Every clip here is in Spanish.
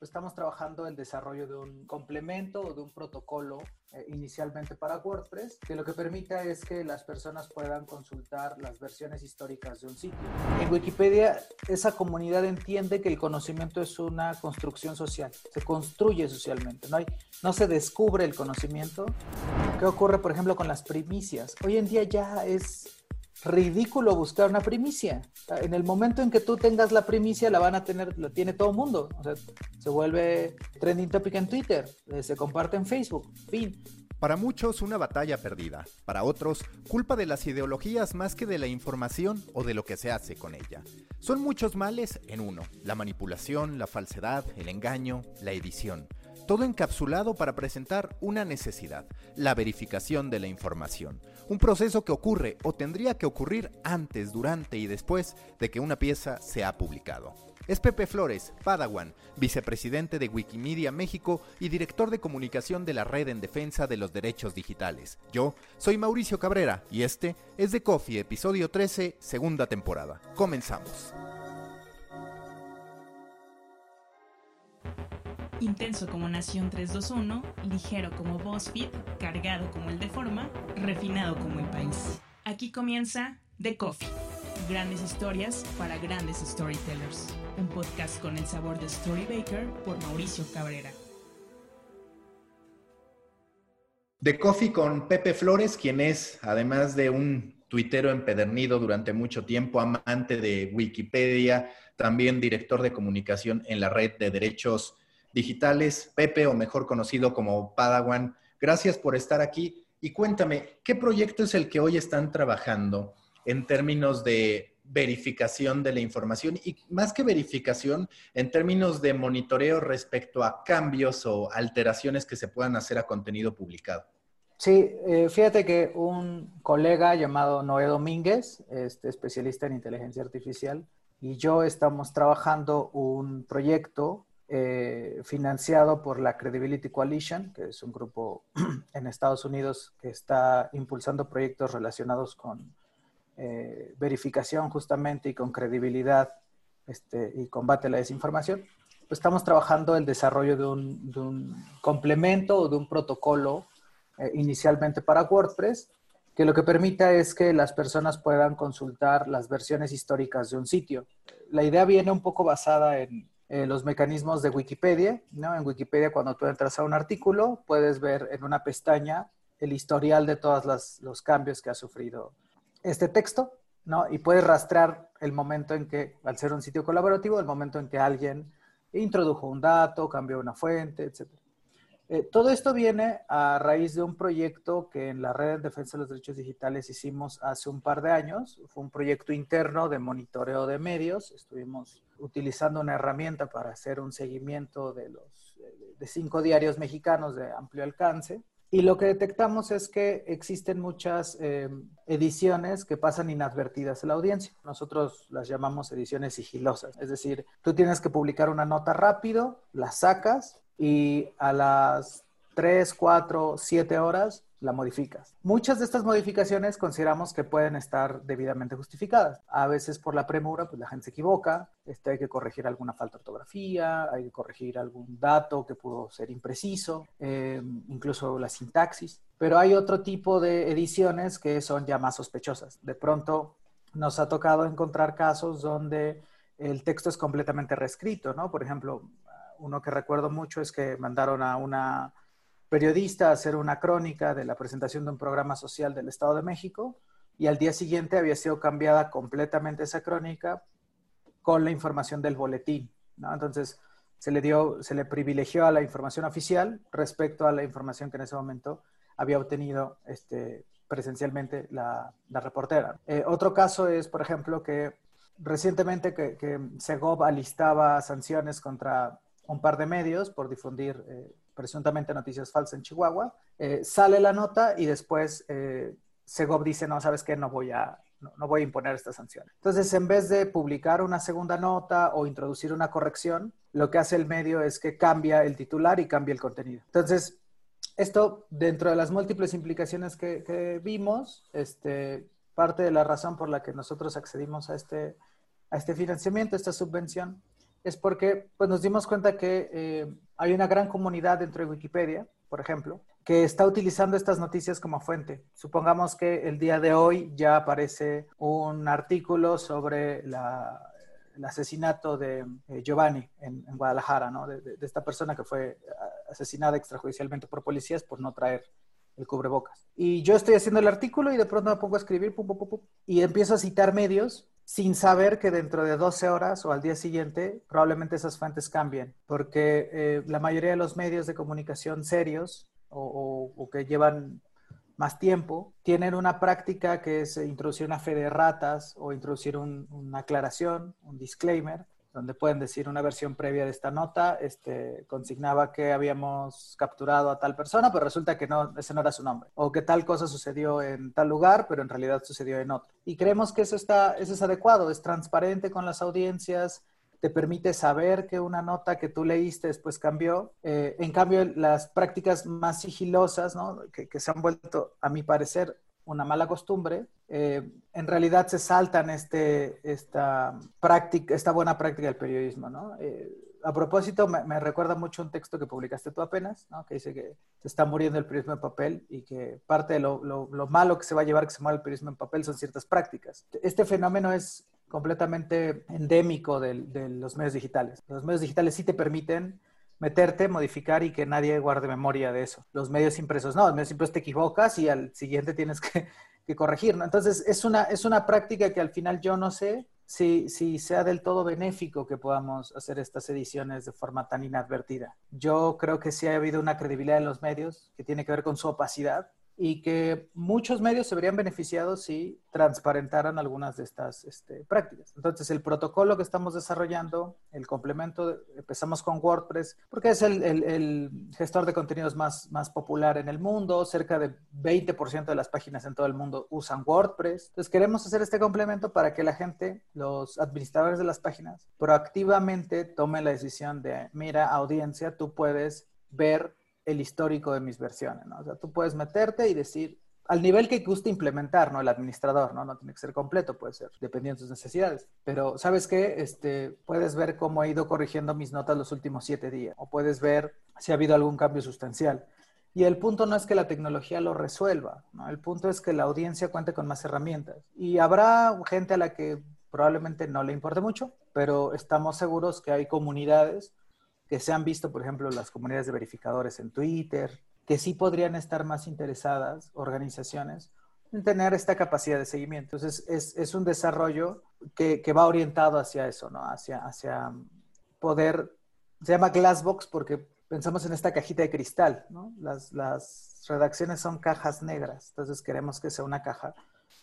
estamos trabajando el desarrollo de un complemento o de un protocolo eh, inicialmente para WordPress, que lo que permita es que las personas puedan consultar las versiones históricas de un sitio. En Wikipedia, esa comunidad entiende que el conocimiento es una construcción social, se construye socialmente, no, hay, no se descubre el conocimiento. ¿Qué ocurre, por ejemplo, con las primicias? Hoy en día ya es ridículo buscar una primicia. En el momento en que tú tengas la primicia, la van a tener, lo tiene todo el mundo. O sea, se vuelve trending topic en Twitter, eh, se comparte en Facebook, fin. Para muchos una batalla perdida, para otros culpa de las ideologías más que de la información o de lo que se hace con ella. Son muchos males en uno, la manipulación, la falsedad, el engaño, la edición todo encapsulado para presentar una necesidad, la verificación de la información, un proceso que ocurre o tendría que ocurrir antes, durante y después de que una pieza se ha publicado. Es Pepe Flores, Padawan, vicepresidente de Wikimedia México y director de comunicación de la Red en Defensa de los Derechos Digitales. Yo soy Mauricio Cabrera y este es The Coffee, episodio 13, segunda temporada. Comenzamos. Intenso como Nación 321, ligero como BuzzFeed, cargado como el de Forma, refinado como el país. Aquí comienza The Coffee. Grandes historias para grandes storytellers. Un podcast con el sabor de Storybaker por Mauricio Cabrera. The Coffee con Pepe Flores, quien es, además de un tuitero empedernido durante mucho tiempo, amante de Wikipedia, también director de comunicación en la red de derechos digitales, Pepe, o mejor conocido como Padawan. Gracias por estar aquí y cuéntame, ¿qué proyecto es el que hoy están trabajando en términos de verificación de la información y más que verificación, en términos de monitoreo respecto a cambios o alteraciones que se puedan hacer a contenido publicado? Sí, eh, fíjate que un colega llamado Noé Domínguez, este, especialista en inteligencia artificial, y yo estamos trabajando un proyecto eh, financiado por la Credibility Coalition, que es un grupo en Estados Unidos que está impulsando proyectos relacionados con eh, verificación justamente y con credibilidad este, y combate a la desinformación. Pues estamos trabajando el desarrollo de un, complemento o de un protocolo eh, inicialmente para WordPress, que lo que permita es que las personas puedan consultar las versiones históricas de un sitio. La idea viene un poco basada en, eh, los mecanismos de Wikipedia. ¿no? En Wikipedia, cuando tú entras a un artículo, puedes ver en una pestaña el historial de todos los cambios que ha sufrido este texto, ¿no? Y puedes rastrear el momento en que, al ser un sitio colaborativo, el momento en que alguien introdujo un dato, cambió una fuente, etc. Eh, todo esto viene a raíz de un proyecto que en la Red de Defensa de los Derechos Digitales hicimos hace un par de años. Fue un proyecto interno de monitoreo de medios. Estuvimos utilizando una herramienta para hacer un seguimiento de los de cinco diarios mexicanos de amplio alcance. Y lo que detectamos es que existen muchas eh, ediciones que pasan inadvertidas a la audiencia. Nosotros las llamamos ediciones sigilosas. Es decir, tú tienes que publicar una nota rápido, la sacas y a las 3, 4, 7 horas la modificas. Muchas de estas modificaciones consideramos que pueden estar debidamente justificadas. A veces por la premura, pues la gente se equivoca, este, hay que corregir alguna falta de ortografía, hay que corregir algún dato que pudo ser impreciso, eh, incluso la sintaxis. Pero hay otro tipo de ediciones que son ya más sospechosas. De pronto nos ha tocado encontrar casos donde el texto es completamente reescrito, ¿no? Por ejemplo, uno que recuerdo mucho es que mandaron a una periodista a hacer una crónica de la presentación de un programa social del Estado de México y al día siguiente había sido cambiada completamente esa crónica con la información del boletín. Entonces se le dio, se le privilegió a la información oficial respecto a la información que en ese momento había obtenido este, presencialmente la, la reportera. Eh, otro caso es, por ejemplo, que recientemente que, que Segov alistaba sanciones contra un par de medios por difundir eh, presuntamente noticias falsas en Chihuahua. Eh, sale la nota y después eh, Segov dice, no, ¿sabes qué? No voy a, no, voy a imponer esta sanción. Entonces, en vez de publicar una segunda nota o introducir una corrección, lo que hace el medio es que cambia el titular y cambia el contenido. Entonces, esto, dentro de las múltiples implicaciones que, que vimos, este, parte de la razón por la que nosotros accedimos a este, a este financiamiento, esta subvención, es porque pues, nos dimos cuenta que eh, hay una gran comunidad dentro de Wikipedia, por ejemplo, que está utilizando estas noticias como fuente. Supongamos que el día de hoy ya aparece un artículo sobre el asesinato de eh, Giovanni en, Guadalajara, ¿no? De, de, esta persona que fue asesinada extrajudicialmente por policías por no traer el cubrebocas. Y yo estoy haciendo el artículo y de pronto me pongo a escribir pum, pum, pum, y empiezo a citar medios sin saber que dentro de 12 horas o al día siguiente probablemente esas fuentes cambien, porque eh, la mayoría de los medios de comunicación serios o, que llevan más tiempo tienen una práctica que es introducir una fe de ratas o introducir una aclaración, un disclaimer, donde pueden decir una versión previa de esta nota, este, consignaba que habíamos capturado a tal persona, pero resulta que no, ese no era su nombre, o que tal cosa sucedió en tal lugar, pero en realidad sucedió en otro. Y creemos que eso, está, eso es adecuado, es transparente con las audiencias, te permite saber que una nota que tú leíste después cambió. Eh, en cambio, las prácticas más sigilosas, ¿no? que, que se han vuelto, a mi parecer, una mala costumbre, eh, en realidad se saltan este, esta, práctica, esta buena práctica del periodismo. ¿no? Eh, a propósito, me, recuerda mucho un texto que publicaste tú apenas, ¿no? que dice que se está muriendo el periodismo en papel y que parte de lo, lo, malo que se va a llevar que se muera el periodismo en papel son ciertas prácticas. Este fenómeno es completamente endémico de, de los medios digitales. Los medios digitales sí te permiten meterte, modificar y que nadie guarde memoria de eso. Los medios impresos, no, los medios impresos te equivocas y al siguiente tienes que, corregir, ¿no? Entonces, es una, es una práctica que al final yo no sé si, si sea del todo benéfico que podamos hacer estas ediciones de forma tan inadvertida. Yo creo que sí ha habido una credibilidad en los medios que tiene que ver con su opacidad y que muchos medios se verían beneficiados si transparentaran algunas de estas este, prácticas. Entonces, el protocolo que estamos desarrollando, el complemento, empezamos con WordPress, porque es el, gestor de contenidos más, más popular en el mundo, cerca de 20% de las páginas en todo el mundo usan WordPress. Entonces, queremos hacer este complemento para que la gente, los administradores de las páginas, proactivamente tomen la decisión de, mira, audiencia, tú puedes ver el histórico de mis versiones, ¿no? O sea, tú puedes meterte y decir, al nivel que guste implementar, ¿no? El administrador, ¿no? No tiene que ser completo, puede ser, dependiendo de tus necesidades. Pero, ¿sabes qué? Este, puedes ver cómo he ido corrigiendo mis notas los últimos siete días, o puedes ver si ha habido algún cambio sustancial. Y el punto no es que la tecnología lo resuelva, ¿no? El punto es que la audiencia cuente con más herramientas. Y habrá gente a la que probablemente no le importe mucho, pero estamos seguros que hay comunidades que se han visto, por ejemplo, las comunidades de verificadores en Twitter, que sí podrían estar más interesadas, organizaciones, en tener esta capacidad de seguimiento. Entonces, es, un desarrollo que, va orientado hacia eso, ¿no? Hacia, poder, se llama Glassbox porque pensamos en esta cajita de cristal. Las, las redacciones son cajas negras, entonces queremos que sea una caja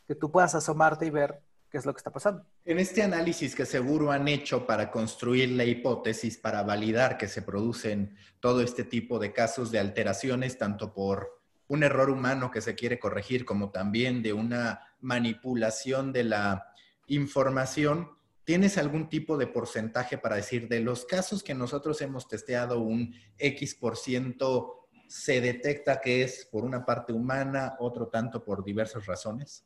que tú puedas asomarte y ver qué es lo que está pasando. En este análisis que seguro han hecho para construir la hipótesis, para validar que se producen todo este tipo de casos de alteraciones, tanto por un error humano que se quiere corregir, como también de una manipulación de la información, ¿tienes algún tipo de porcentaje para decir de los casos que nosotros hemos testeado un X por ciento se detecta que es por una parte humana, otro tanto por diversas razones?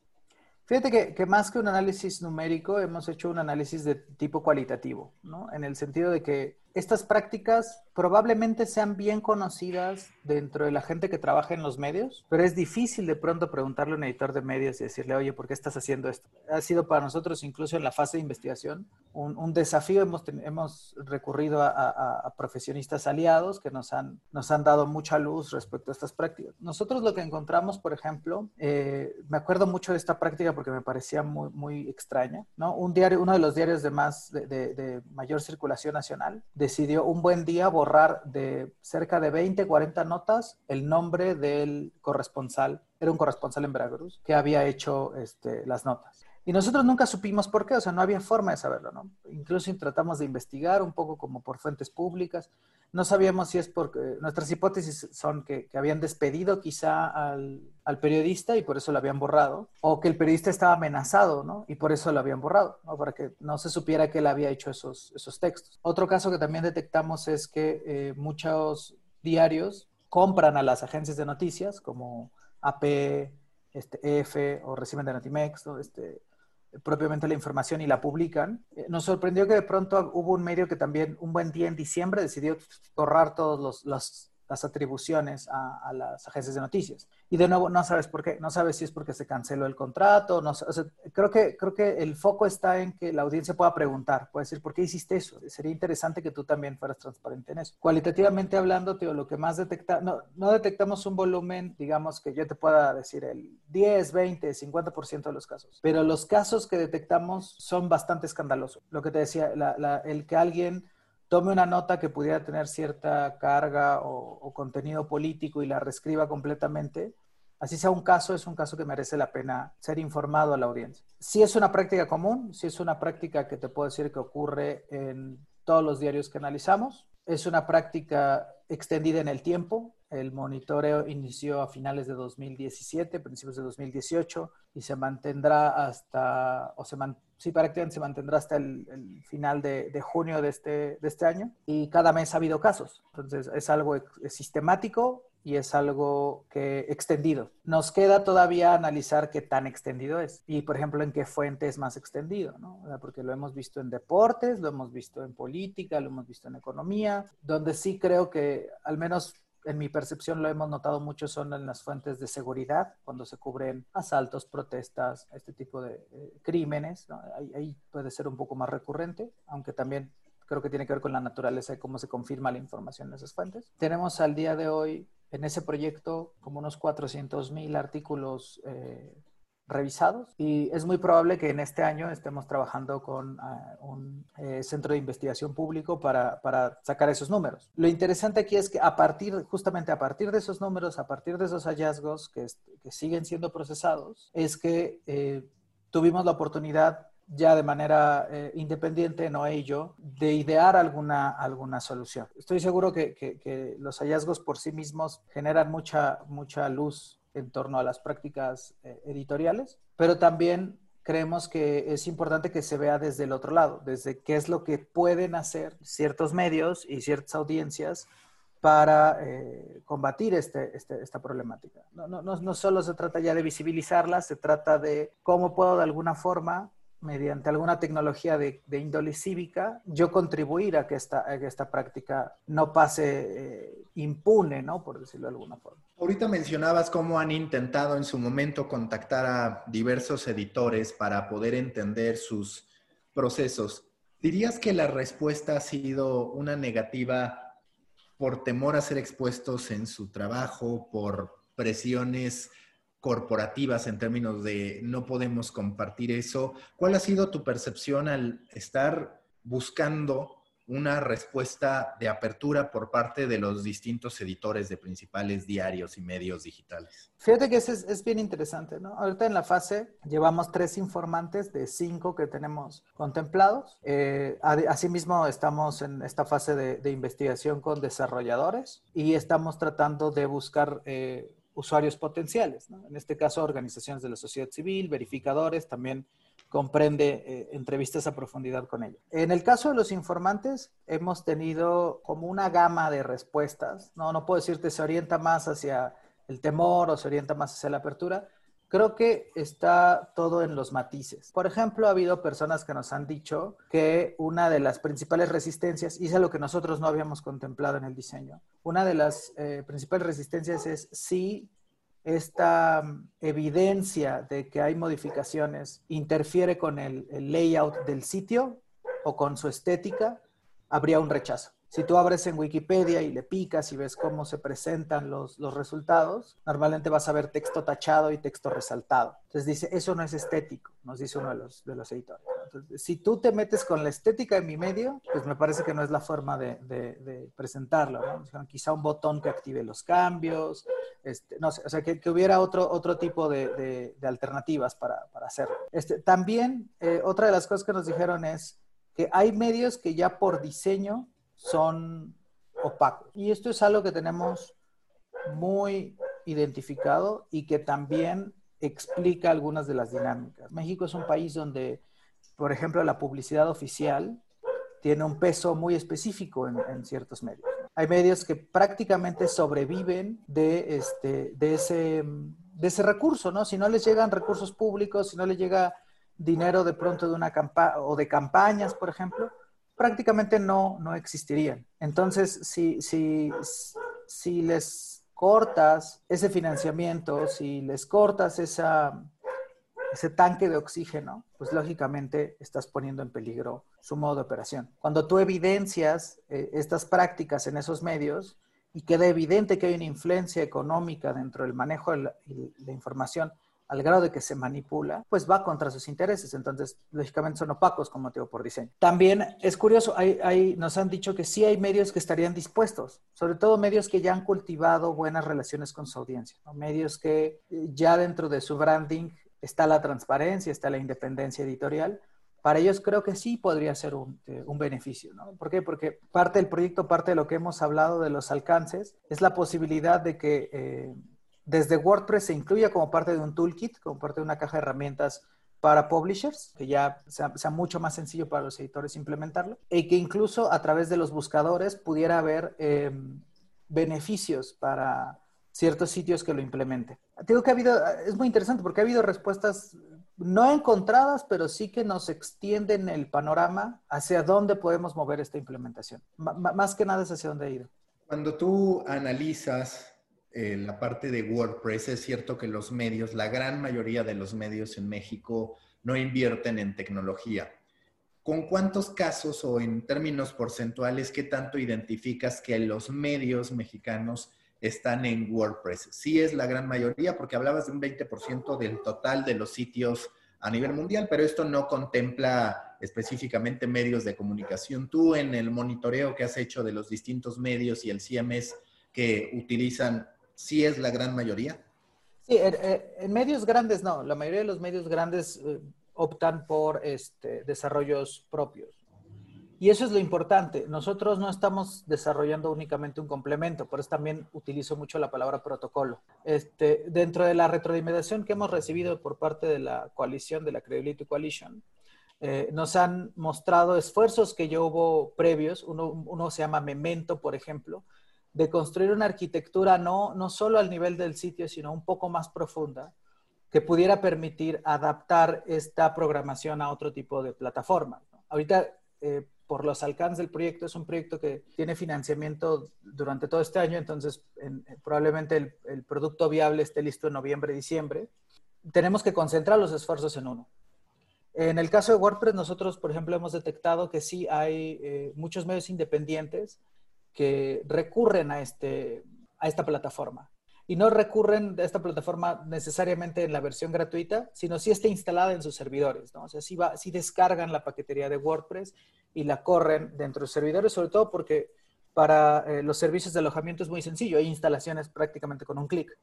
Fíjate que, más que un análisis numérico, hemos hecho un análisis de tipo cualitativo, ¿no? En el sentido de que estas prácticas probablemente sean bien conocidas dentro de la gente que trabaja en los medios, pero es difícil de pronto preguntarle a un editor de medios y decirle, oye, ¿por qué estás haciendo esto? Ha sido para nosotros, incluso en la fase de investigación, un, desafío. Hemos, hemos recurrido a, profesionistas aliados que nos han, nos han dado mucha luz respecto a estas prácticas. Nosotros lo que encontramos, por ejemplo, eh, me acuerdo mucho de esta práctica porque me parecía muy, extraña, ¿no? Un diario, uno de los diarios de, más, de, de, de mayor circulación nacional, decidió un buen día borrar de cerca de 20, 40 notas el nombre del corresponsal, era un corresponsal en Veracruz, que había hecho este, las notas. Y nosotros nunca supimos por qué, o sea, no había forma de saberlo, ¿no? Incluso tratamos de investigar un poco como por fuentes públicas. No sabíamos si es porque nuestras hipótesis son que, que habían despedido quizá al, al, periodista y por eso lo habían borrado, o que el periodista estaba amenazado, ¿no? Y por eso lo habían borrado, ¿no? Para que no se supiera que él había hecho esos, esos textos. Otro caso que también detectamos es que eh, muchos diarios compran a las agencias de noticias como AP, este, F o reciben de Notimex, ¿no? este, propiamente la información y la publican. Eh, nos sorprendió que de pronto hubo un medio que también un buen día en diciembre decidió borrar todos los, los las atribuciones a, las agencias de noticias. Y de nuevo, no sabes por qué, no sabes si es porque se canceló el contrato, no, creo, que, creo que el foco está en que la audiencia pueda preguntar, puede decir, ¿por qué hiciste eso? Sería interesante que tú también fueras transparente en eso. Cualitativamente hablando, tío, lo que más detecta, no, no detectamos un volumen, digamos, que yo te pueda decir el 10, 20, 50% de los casos, pero los casos que detectamos son bastante escandalosos. Lo que te decía, el que alguien tome una nota que pudiera tener cierta carga o, contenido político y la reescriba completamente, así sea un caso, es un caso que merece la pena ser informado a la audiencia. Si es una práctica común, si es una práctica que te puedo decir que ocurre en todos los diarios que analizamos, es una práctica extendida en el tiempo. El monitoreo inició a finales de 2017, principios de 2018, y se mantendrá hasta, o se sí, prácticamente se mantendrá hasta el, final de, junio de este, de este año. Y cada mes ha habido casos. Entonces, es algo sistemático y es algo que extendido. Nos queda todavía analizar qué tan extendido es y, por ejemplo, en qué fuente es más extendido, ¿no? Porque lo hemos visto en deportes, lo hemos visto en política, lo hemos visto en economía, donde sí creo que al menos en mi percepción lo hemos notado mucho son en las fuentes de seguridad, cuando se cubren asaltos, protestas, este tipo de crímenes. Ahí, puede ser un poco más recurrente, aunque también creo que tiene que ver con la naturaleza de cómo se confirma la información en esas fuentes. Tenemos al día de hoy en ese proyecto como unos 400 mil artículos eh, revisados y es muy probable que en este año estemos trabajando con ah, un eh, centro de investigación público para, para, sacar esos números. Lo interesante aquí es que a partir, justamente a partir de esos números, a partir de esos hallazgos que, que siguen siendo procesados, es que eh, tuvimos la oportunidad ya de manera eh, independiente, no ello, de idear alguna, alguna solución. Estoy seguro que, que, que los hallazgos por sí mismos generan mucha, mucha luz en torno a las prácticas eh, editoriales, pero también creemos que es importante que se vea desde el otro lado, desde qué es lo que pueden hacer ciertos medios y ciertas audiencias para eh, combatir este, este, esta problemática. No, no, no, solo se trata ya de visibilizarla, se trata de cómo puedo de alguna forma mediante alguna tecnología de, índole cívica, yo contribuir a que esta, que esta práctica no pase eh, impune, ¿no? Por decirlo de alguna forma. Ahorita mencionabas cómo han intentado en su momento contactar a diversos editores para poder entender sus procesos. ¿Dirías que la respuesta ha sido una negativa por temor a ser expuestos en su trabajo, por presiones corporativas en términos de no podemos compartir eso. ¿Cuál ha sido tu percepción al estar buscando una respuesta de apertura por parte de los distintos editores de principales diarios y medios digitales? Fíjate que es, es bien interesante, ¿no? Ahorita en la fase llevamos tres informantes de cinco que tenemos contemplados. Eh, asimismo, estamos en esta fase de, de, investigación con desarrolladores y estamos tratando de buscar eh, usuarios potenciales. En este caso, organizaciones de la sociedad civil, verificadores, también comprende eh, entrevistas a profundidad con ellos. En el caso de los informantes, hemos tenido como una gama de respuestas. No, no puedo decirte se orienta más hacia el temor o se orienta más hacia la apertura. Creo que está todo en los matices. Por ejemplo, ha habido personas que nos han dicho que una de las principales resistencias, y es lo que nosotros no habíamos contemplado en el diseño, una de las eh, principales resistencias es si esta mm, evidencia de que hay modificaciones interfiere con el layout del sitio o con su estética, habría un rechazo. Si tú abres en Wikipedia y le picas y ves cómo se presentan los, los resultados, normalmente vas a ver texto tachado y texto resaltado. Entonces dice, eso no es estético, nos dice uno de los, de los editores. Si tú te metes con la estética en mi medio, pues me parece que no es la forma de, presentarlo. Quizá un botón que active los cambios, este, no sé, o sea, que, que, hubiera otro, otro tipo de, de alternativas para, para hacerlo. Este, también, eh, otra de las cosas que nos dijeron es que hay medios que ya por diseño son opacos. Y esto es algo que tenemos muy identificado y que también explica algunas de las dinámicas. México es un país donde, por ejemplo, la publicidad oficial tiene un peso muy específico en, ciertos medios. Hay medios que prácticamente sobreviven de, este, de, ese, de ese recurso, ¿no? Si no les llegan recursos públicos, si no les llega dinero de pronto de una campaña o de campañas, por ejemplo, prácticamente no, no existirían. Entonces, si, si, si les cortas ese financiamiento, si les cortas ese tanque de oxígeno, pues lógicamente estás poniendo en peligro su modo de operación. Cuando tú evidencias eh, estas prácticas en esos medios y queda evidente que hay una influencia económica dentro del manejo de la información, al grado de que se manipula, pues va contra sus intereses. Entonces, lógicamente son opacos como motivo por diseño. También es curioso, hay, nos han dicho que sí hay medios que estarían dispuestos, sobre todo medios que ya han cultivado buenas relaciones con su audiencia, medios que eh, ya dentro de su branding está la transparencia, está la independencia editorial. Para ellos creo que sí podría ser un, eh, beneficio, ¿no? ¿Por qué? Porque parte del proyecto, parte de lo que hemos hablado de los alcances, es la posibilidad de que eh, desde WordPress se incluya como parte de un toolkit, como parte de una caja de herramientas para publishers, que ya sea, mucho más sencillo para los editores implementarlo, y que incluso a través de los buscadores pudiera haber em, beneficios para ciertos sitios que lo implementen. Digo que ha es muy interesante porque ha habido respuestas no encontradas, pero sí que nos extienden el panorama hacia dónde podemos mover esta implementación. más que nada es hacia dónde ha ido. Cuando tú analizas eh, la parte de WordPress, es cierto que los medios, la gran mayoría de los medios en México no invierten en tecnología. ¿Con cuántos casos o en términos porcentuales, qué tanto identificas que los medios mexicanos están en WordPress? Sí es la gran mayoría, porque hablabas de un 20% del total de los sitios a nivel mundial, pero esto no contempla específicamente medios de comunicación. Tú en el monitoreo que has hecho de los distintos medios y el CMS que utilizan sí es la gran mayoría? Sí, en, medios grandes no. La mayoría de los medios grandes eh, optan por este, desarrollos propios. Y eso es lo importante. Nosotros no estamos desarrollando únicamente un complemento, por eso también utilizo mucho la palabra protocolo. Este, dentro de la retroalimentación que hemos recibido por parte de la coalición, de la Credibility Coalition, eh, nos han mostrado esfuerzos que ya hubo previos. Uno, uno se llama Memento, por ejemplo, de construir una arquitectura no, no solo al nivel del sitio, sino un poco más profunda, que pudiera permitir adaptar esta programación a otro tipo de plataformas. Ahorita, eh, por los alcances del proyecto, es un proyecto que tiene financiamiento durante todo este año, entonces eh, probablemente el, el, producto viable esté listo en noviembre, diciembre. Tenemos que concentrar los esfuerzos en uno. En el caso de WordPress, nosotros, por ejemplo, hemos detectado que sí hay eh, muchos medios independientes que recurren a, este, a esta plataforma. Y no recurren a esta plataforma necesariamente en la versión gratuita, sino si está instalada en sus servidores. ¿no? O sea, si, va, si descargan la paquetería de WordPress y la corren dentro de sus servidores, sobre todo porque para eh, los servicios de alojamiento es muy sencillo. Hay instalaciones prácticamente con un clic.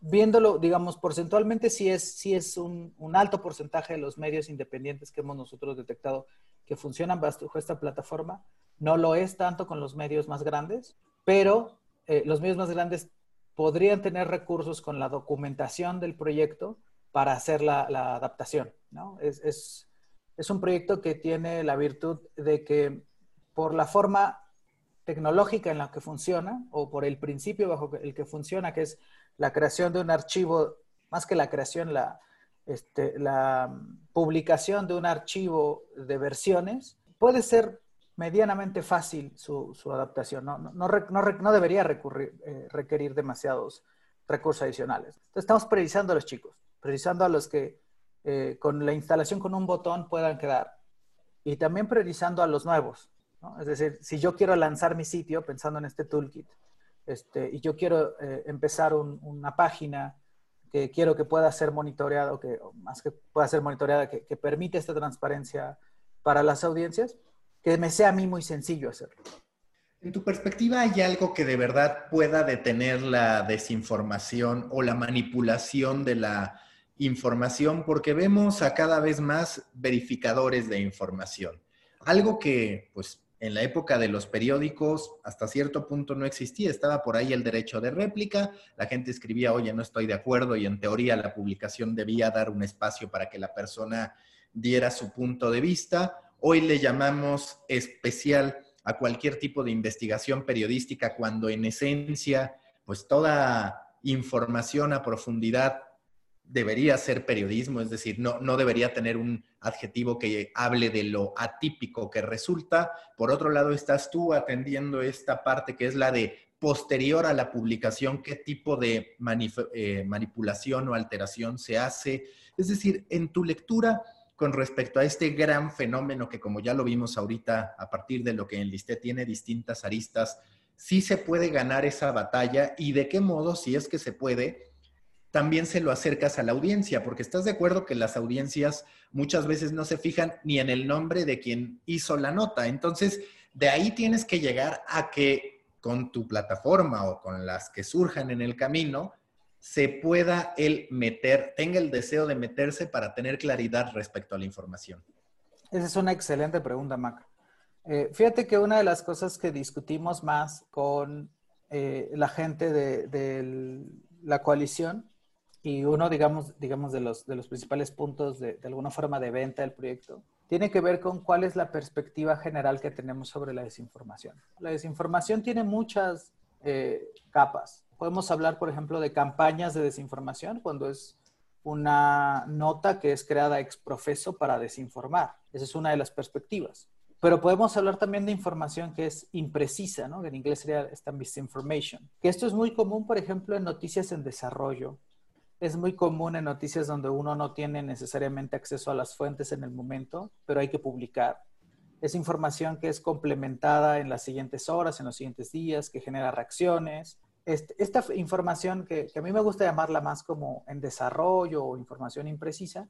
Viéndolo, digamos, porcentualmente, sí es, sí es un, un, alto porcentaje de los medios independientes que hemos nosotros detectado que funcionan bajo esta plataforma. No lo es tanto con los medios más grandes, pero eh, los medios más grandes podrían tener recursos con la documentación del proyecto para hacer la, adaptación. ¿no? Es, es, es, un proyecto que tiene la virtud de que por la forma tecnológica en la que funciona o por el principio bajo el que funciona, que es la creación de un archivo, más que la creación, la, este, la publicación de un archivo de versiones, puede ser medianamente fácil su, adaptación. No, no, no, debería recurrir, eh, requerir demasiados recursos adicionales. Entonces, estamos precisando a los chicos, precisando a los que eh, con la instalación con un botón puedan quedar. Y también priorizando a los nuevos. Es decir, si yo quiero lanzar mi sitio pensando en este toolkit, este, y yo quiero eh, empezar una página quiero que pueda ser monitoreado, que más que pueda ser monitoreada, que, que permite esta transparencia para las audiencias, que me sea a mí muy sencillo hacerlo. En tu perspectiva, ¿hay algo que de verdad pueda detener la desinformación o la manipulación de la información? Porque vemos a cada vez más verificadores de información. Algo que, pues, en la época de los periódicos hasta cierto punto no existía. Estaba por ahí el derecho de réplica, la gente escribía, oye, no estoy de acuerdo y en teoría la publicación debía dar un espacio para que la persona diera su punto de vista. Hoy le llamamos especial a cualquier tipo de investigación periodística cuando en esencia, pues toda información a profundidad debería ser periodismo, es decir, no, no debería tener un adjetivo que hable de lo atípico que resulta. Por otro lado, estás tú atendiendo esta parte que es la de posterior a la publicación, qué tipo de eh, manipulación o alteración se hace. Es decir, en tu lectura con respecto a este gran fenómeno que como ya lo vimos ahorita, a partir de lo que enlisté tiene distintas aristas, sí se puede ganar esa batalla y de qué modo, si es que se puede, también se lo acercas a la audiencia, porque estás de acuerdo que las audiencias muchas veces no se fijan ni en el nombre de quien hizo la nota. Entonces, de ahí tienes que llegar a que con tu plataforma o con las que surjan en el camino, se pueda él meter, tenga el deseo de meterse para tener claridad respecto a la información. Esa es una excelente pregunta, Mac. Eh, fíjate que una de las cosas que discutimos más con eh, la gente de la coalición y uno, digamos, digamos de, los, de los principales puntos de, de, alguna forma de venta del proyecto, tiene que ver con cuál es la perspectiva general que tenemos sobre la desinformación. La desinformación tiene muchas eh, capas. Podemos hablar, por ejemplo, de campañas de desinformación cuando es una nota que es creada ex profeso para desinformar. Esa es una de las perspectivas. Pero podemos hablar también de información que es imprecisa, ¿no? Que en inglés sería esta misinformation. Que esto es muy común, por ejemplo, en noticias en desarrollo, es muy común en noticias donde uno no tiene necesariamente acceso a las fuentes en el momento, pero hay que publicar. Es información que es complementada en las siguientes horas, en los siguientes días, que genera reacciones. Este, esta información que, a mí me gusta llamarla más como en desarrollo o información imprecisa,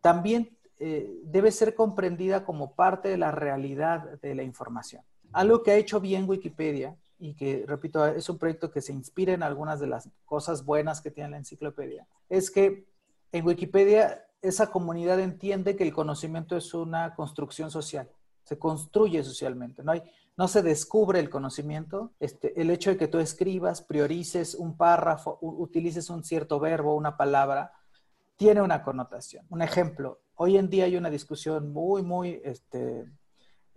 también eh, debe ser comprendida como parte de la realidad de la información. Algo que ha hecho bien Wikipedia y que, repito, es un proyecto que se inspira en algunas de las cosas buenas que tiene la enciclopedia, es que en Wikipedia esa comunidad entiende que el conocimiento es una construcción social, se construye socialmente, no, hay, no se descubre el conocimiento, este, el hecho de que tú escribas, priorices un párrafo, utilices un cierto verbo, una palabra, tiene una connotación. Un ejemplo, hoy en día hay una discusión muy, muy este,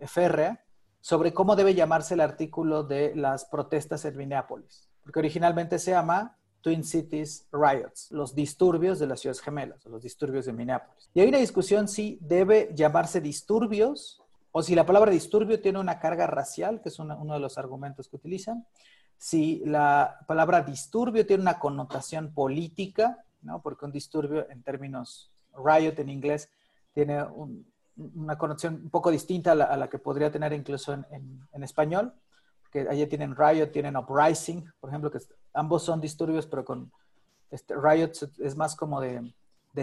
férrea sobre cómo debe llamarse el artículo de las protestas en Minneapolis, porque originalmente se llama Twin Cities Riots, los disturbios de las ciudades gemelas, los disturbios de Minneapolis. Y hay una discusión si debe llamarse disturbios o si la palabra disturbio tiene una carga racial, que es uno de los argumentos que utilizan, si la palabra disturbio tiene una connotación política, ¿no? porque un disturbio en términos riot en inglés tiene un, una connotación un poco distinta a la, que podría tener incluso en, español, que allí tienen riot, tienen uprising, por ejemplo, que ambos son disturbios, pero con este, riot es más como de,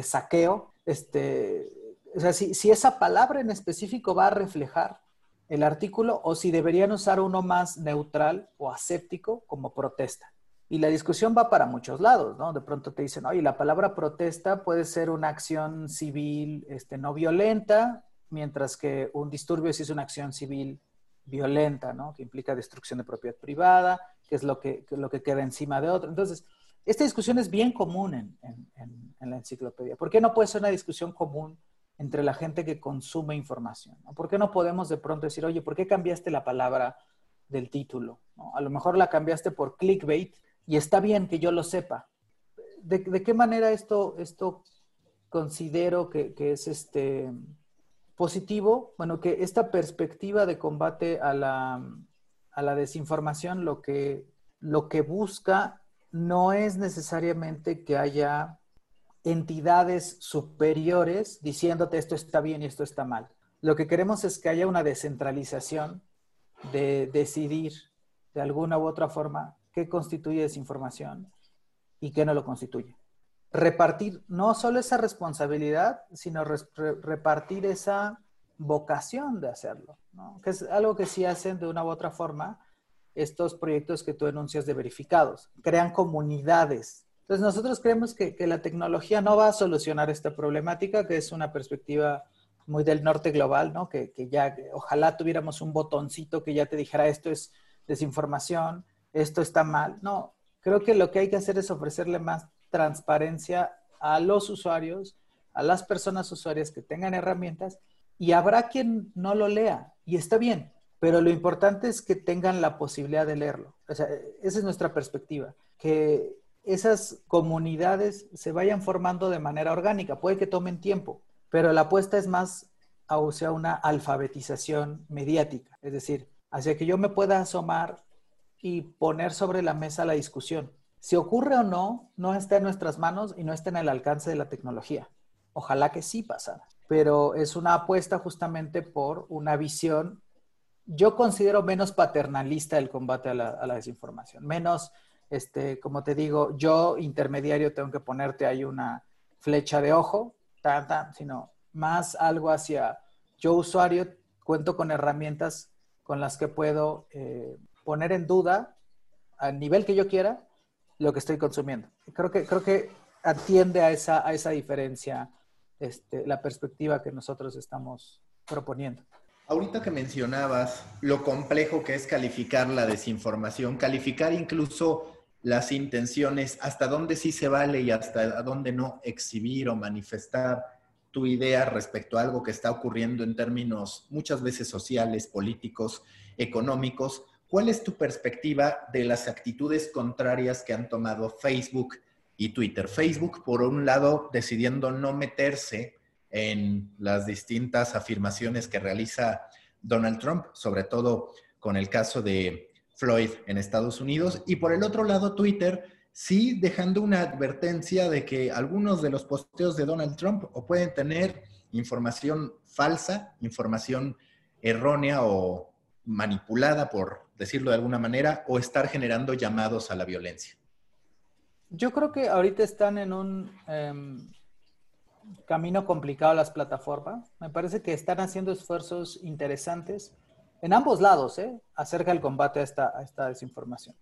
saqueo. Este, o sea, si, si, esa palabra en específico va a reflejar el artículo o si deberían usar uno más neutral o aséptico como protesta. Y la discusión va para muchos lados, ¿no? De pronto te dicen, oye, la palabra protesta puede ser una acción civil este, no violenta, mientras que un disturbio sí es una acción civil violenta, ¿no? Que implica destrucción de propiedad privada, que es lo que, lo que queda encima de otro. Entonces, esta discusión es bien común en, en, la enciclopedia. ¿Por qué no puede ser una discusión común entre la gente que consume información? ¿Por qué no podemos de pronto decir, oye, ¿por qué cambiaste la palabra del título? A lo mejor la cambiaste por clickbait y está bien que yo lo sepa. ¿De, qué manera esto, esto considero que, que es este positivo, bueno, que esta perspectiva de combate a la, a la desinformación lo que, lo que busca no es necesariamente que haya entidades superiores diciéndote esto está bien y esto está mal. Lo que queremos es que haya una descentralización de decidir de alguna u otra forma qué constituye desinformación y qué no lo constituye repartir no solo esa responsabilidad, sino repartir esa vocación de hacerlo, que es algo que sí hacen de una u otra forma estos proyectos que tú enuncias de verificados, crean comunidades. Entonces nosotros creemos que, que la tecnología no va a solucionar esta problemática, que es una perspectiva muy del norte global, ¿no? Que, que ya, ojalá tuviéramos un botoncito que ya te dijera esto es desinformación, esto está mal. No, creo que lo que hay que hacer es ofrecerle más transparencia a los usuarios, a las personas usuarias que tengan herramientas y habrá quien no lo lea y está bien, pero lo importante es que tengan la posibilidad de leerlo. Esa es nuestra perspectiva, que esas comunidades se vayan formando de manera orgánica. Puede que tomen tiempo, pero la apuesta es más hacia una alfabetización mediática, es decir, hacia que yo me pueda asomar y poner sobre la mesa la discusión. Si ocurre o no, no está en nuestras manos y no está en el alcance de la tecnología. Ojalá que sí pasara, pero es una apuesta justamente por una visión, yo considero menos paternalista el combate a la, desinformación, menos, este, como te digo, yo intermediario tengo que ponerte ahí una flecha de ojo, sino más algo hacia yo usuario cuento con herramientas con las que puedo eh, poner en duda al nivel que yo quiera lo que estoy consumiendo. Creo que, creo que atiende a esa, a esa diferencia este, la perspectiva que nosotros estamos proponiendo. Ahorita que mencionabas lo complejo que es calificar la desinformación, calificar incluso las intenciones, hasta dónde sí se vale y hasta dónde no exhibir o manifestar tu idea respecto a algo que está ocurriendo en términos muchas veces sociales, políticos, económicos. ¿Cuál es tu perspectiva de las actitudes contrarias que han tomado Facebook y Twitter? Facebook, por un lado, decidiendo no meterse en las distintas afirmaciones que realiza Donald Trump, sobre todo con el caso de Floyd en Estados Unidos, y por el otro lado, Twitter sí dejando una advertencia de que algunos de los posteos de Donald Trump o pueden tener información falsa, información errónea o manipulada, por decirlo de alguna manera, o estar generando llamados a la violencia. Yo creo que ahorita están en un em, camino complicado las plataformas. Me parece que están haciendo esfuerzos interesantes en ambos lados ¿eh? acerca del combate a esta, esta desinformación.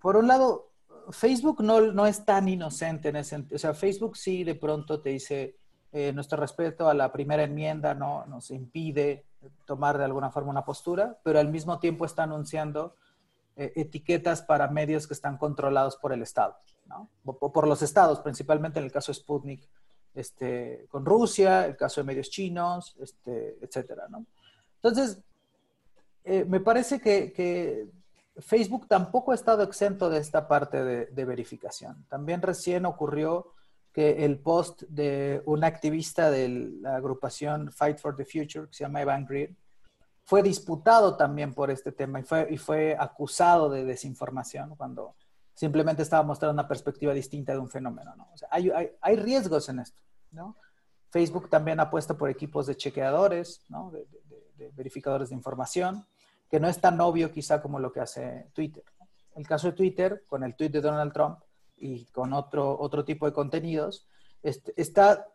Por un lado, Facebook no, no es tan inocente en ese sentido. O sea, Facebook sí de pronto te dice, eh, nuestro respeto a la primera enmienda no nos impide tomar de alguna forma una postura, pero al mismo tiempo está anunciando eh, etiquetas para medios que están controlados por el Estado, ¿no? O por los estados, principalmente en el caso de Sputnik, este, con Rusia, el caso de medios chinos, este, etcétera, ¿no? Entonces, eh, me parece que, que Facebook tampoco ha estado exento de esta parte de, verificación. También recién ocurrió que el post de un activista de la agrupación Fight for the Future, que se llama Evan Greer, fue disputado también por este tema y fue, y fue acusado de desinformación cuando simplemente estaba mostrando una perspectiva distinta de un fenómeno. hay, hay, riesgos en esto. Facebook también apuesta por equipos de chequeadores, de verificadores de información que no es tan obvio quizá como lo que hace Twitter. El caso de Twitter, con el tweet de Donald Trump y con otro, otro tipo de contenidos, este, está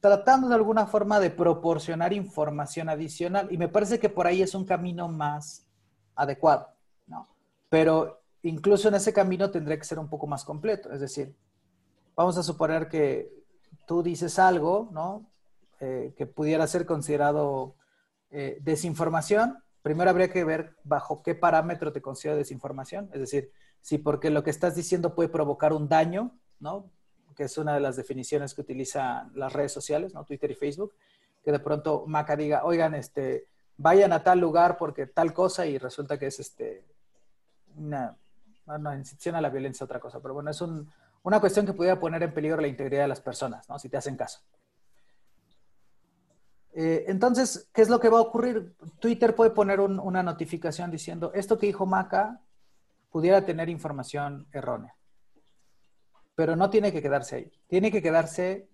tratando de alguna forma de proporcionar información adicional y me parece que por ahí es un camino más adecuado, ¿no? Pero incluso en ese camino tendría que ser un poco más completo, es decir, vamos a suponer que tú dices algo, ¿no? Eh, que pudiera ser considerado eh, desinformación, primero habría que ver bajo qué parámetro te considera desinformación, es decir, si porque lo que estás diciendo puede provocar un daño, ¿no? Que es una de las definiciones que utilizan las redes sociales, ¿no? Twitter y Facebook, que de pronto Maca diga, oigan, este, vayan a tal lugar porque tal cosa y resulta que es este, una, una incitación a la violencia, otra cosa. Pero bueno, es una cuestión que pudiera poner en peligro la integridad de las personas, ¿no? Si te hacen caso. Eh, entonces, ¿qué es lo que va a ocurrir? Twitter puede poner una notificación diciendo, esto que dijo Maca pudiera tener información errónea. Pero no tiene que quedarse ahí. Tiene que quedarse,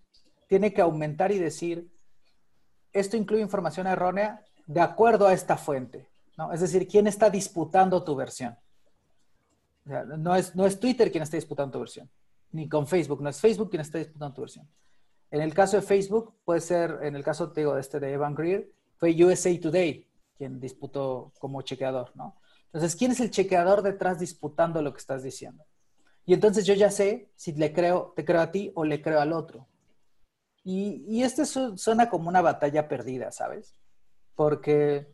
tiene que aumentar y decir, esto incluye información errónea de acuerdo a esta fuente. ¿no? Es decir, ¿quién está disputando tu versión? no, es, no es Twitter quien está disputando tu versión, ni con Facebook, no es Facebook quien está disputando tu versión. En el caso de Facebook, puede ser, en el caso te digo, de este de Evan Greer, fue USA Today quien disputó como chequeador, ¿no? Entonces, ¿quién es el chequeador detrás disputando lo que estás diciendo? Y entonces yo ya sé si le creo, te creo a ti o le creo al otro. Y, y este suena como una batalla perdida, ¿sabes? Porque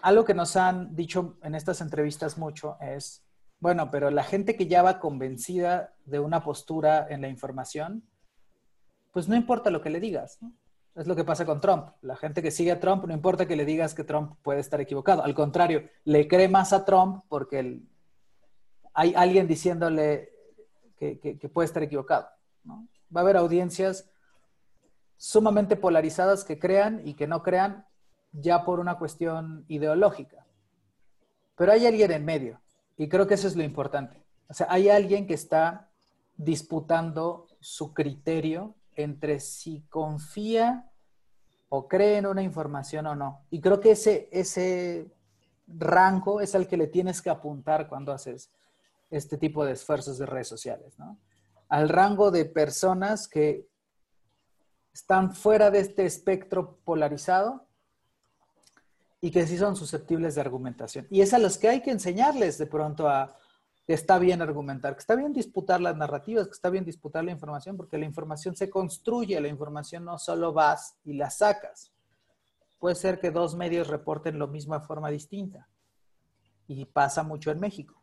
algo que nos han dicho en estas entrevistas mucho es, bueno, pero la gente que ya va convencida de una postura en la información, pues no importa lo que le digas. Es lo que pasa con Trump. La gente que sigue a Trump, no importa que le digas que Trump puede estar equivocado. Al contrario, le cree más a Trump porque hay alguien diciéndole, que, puede estar equivocado. Va a haber audiencias sumamente polarizadas que crean y que no crean ya por una cuestión ideológica. Pero hay alguien en medio y creo que eso es lo importante. O sea, hay alguien que está disputando su criterio entre si confía o cree en una información o no. Y creo que ese, ese rango es al que le tienes que apuntar cuando haces este tipo de esfuerzos de redes sociales, ¿no? Al rango de personas que están fuera de este espectro polarizado y que sí son susceptibles de argumentación. Y es a los que hay que enseñarles de pronto a que está bien argumentar, que está bien disputar las narrativas, que está bien disputar la información, porque la información se construye, la información no solo vas y la sacas. Puede ser que dos medios reporten lo mismo de forma distinta. Y pasa mucho en México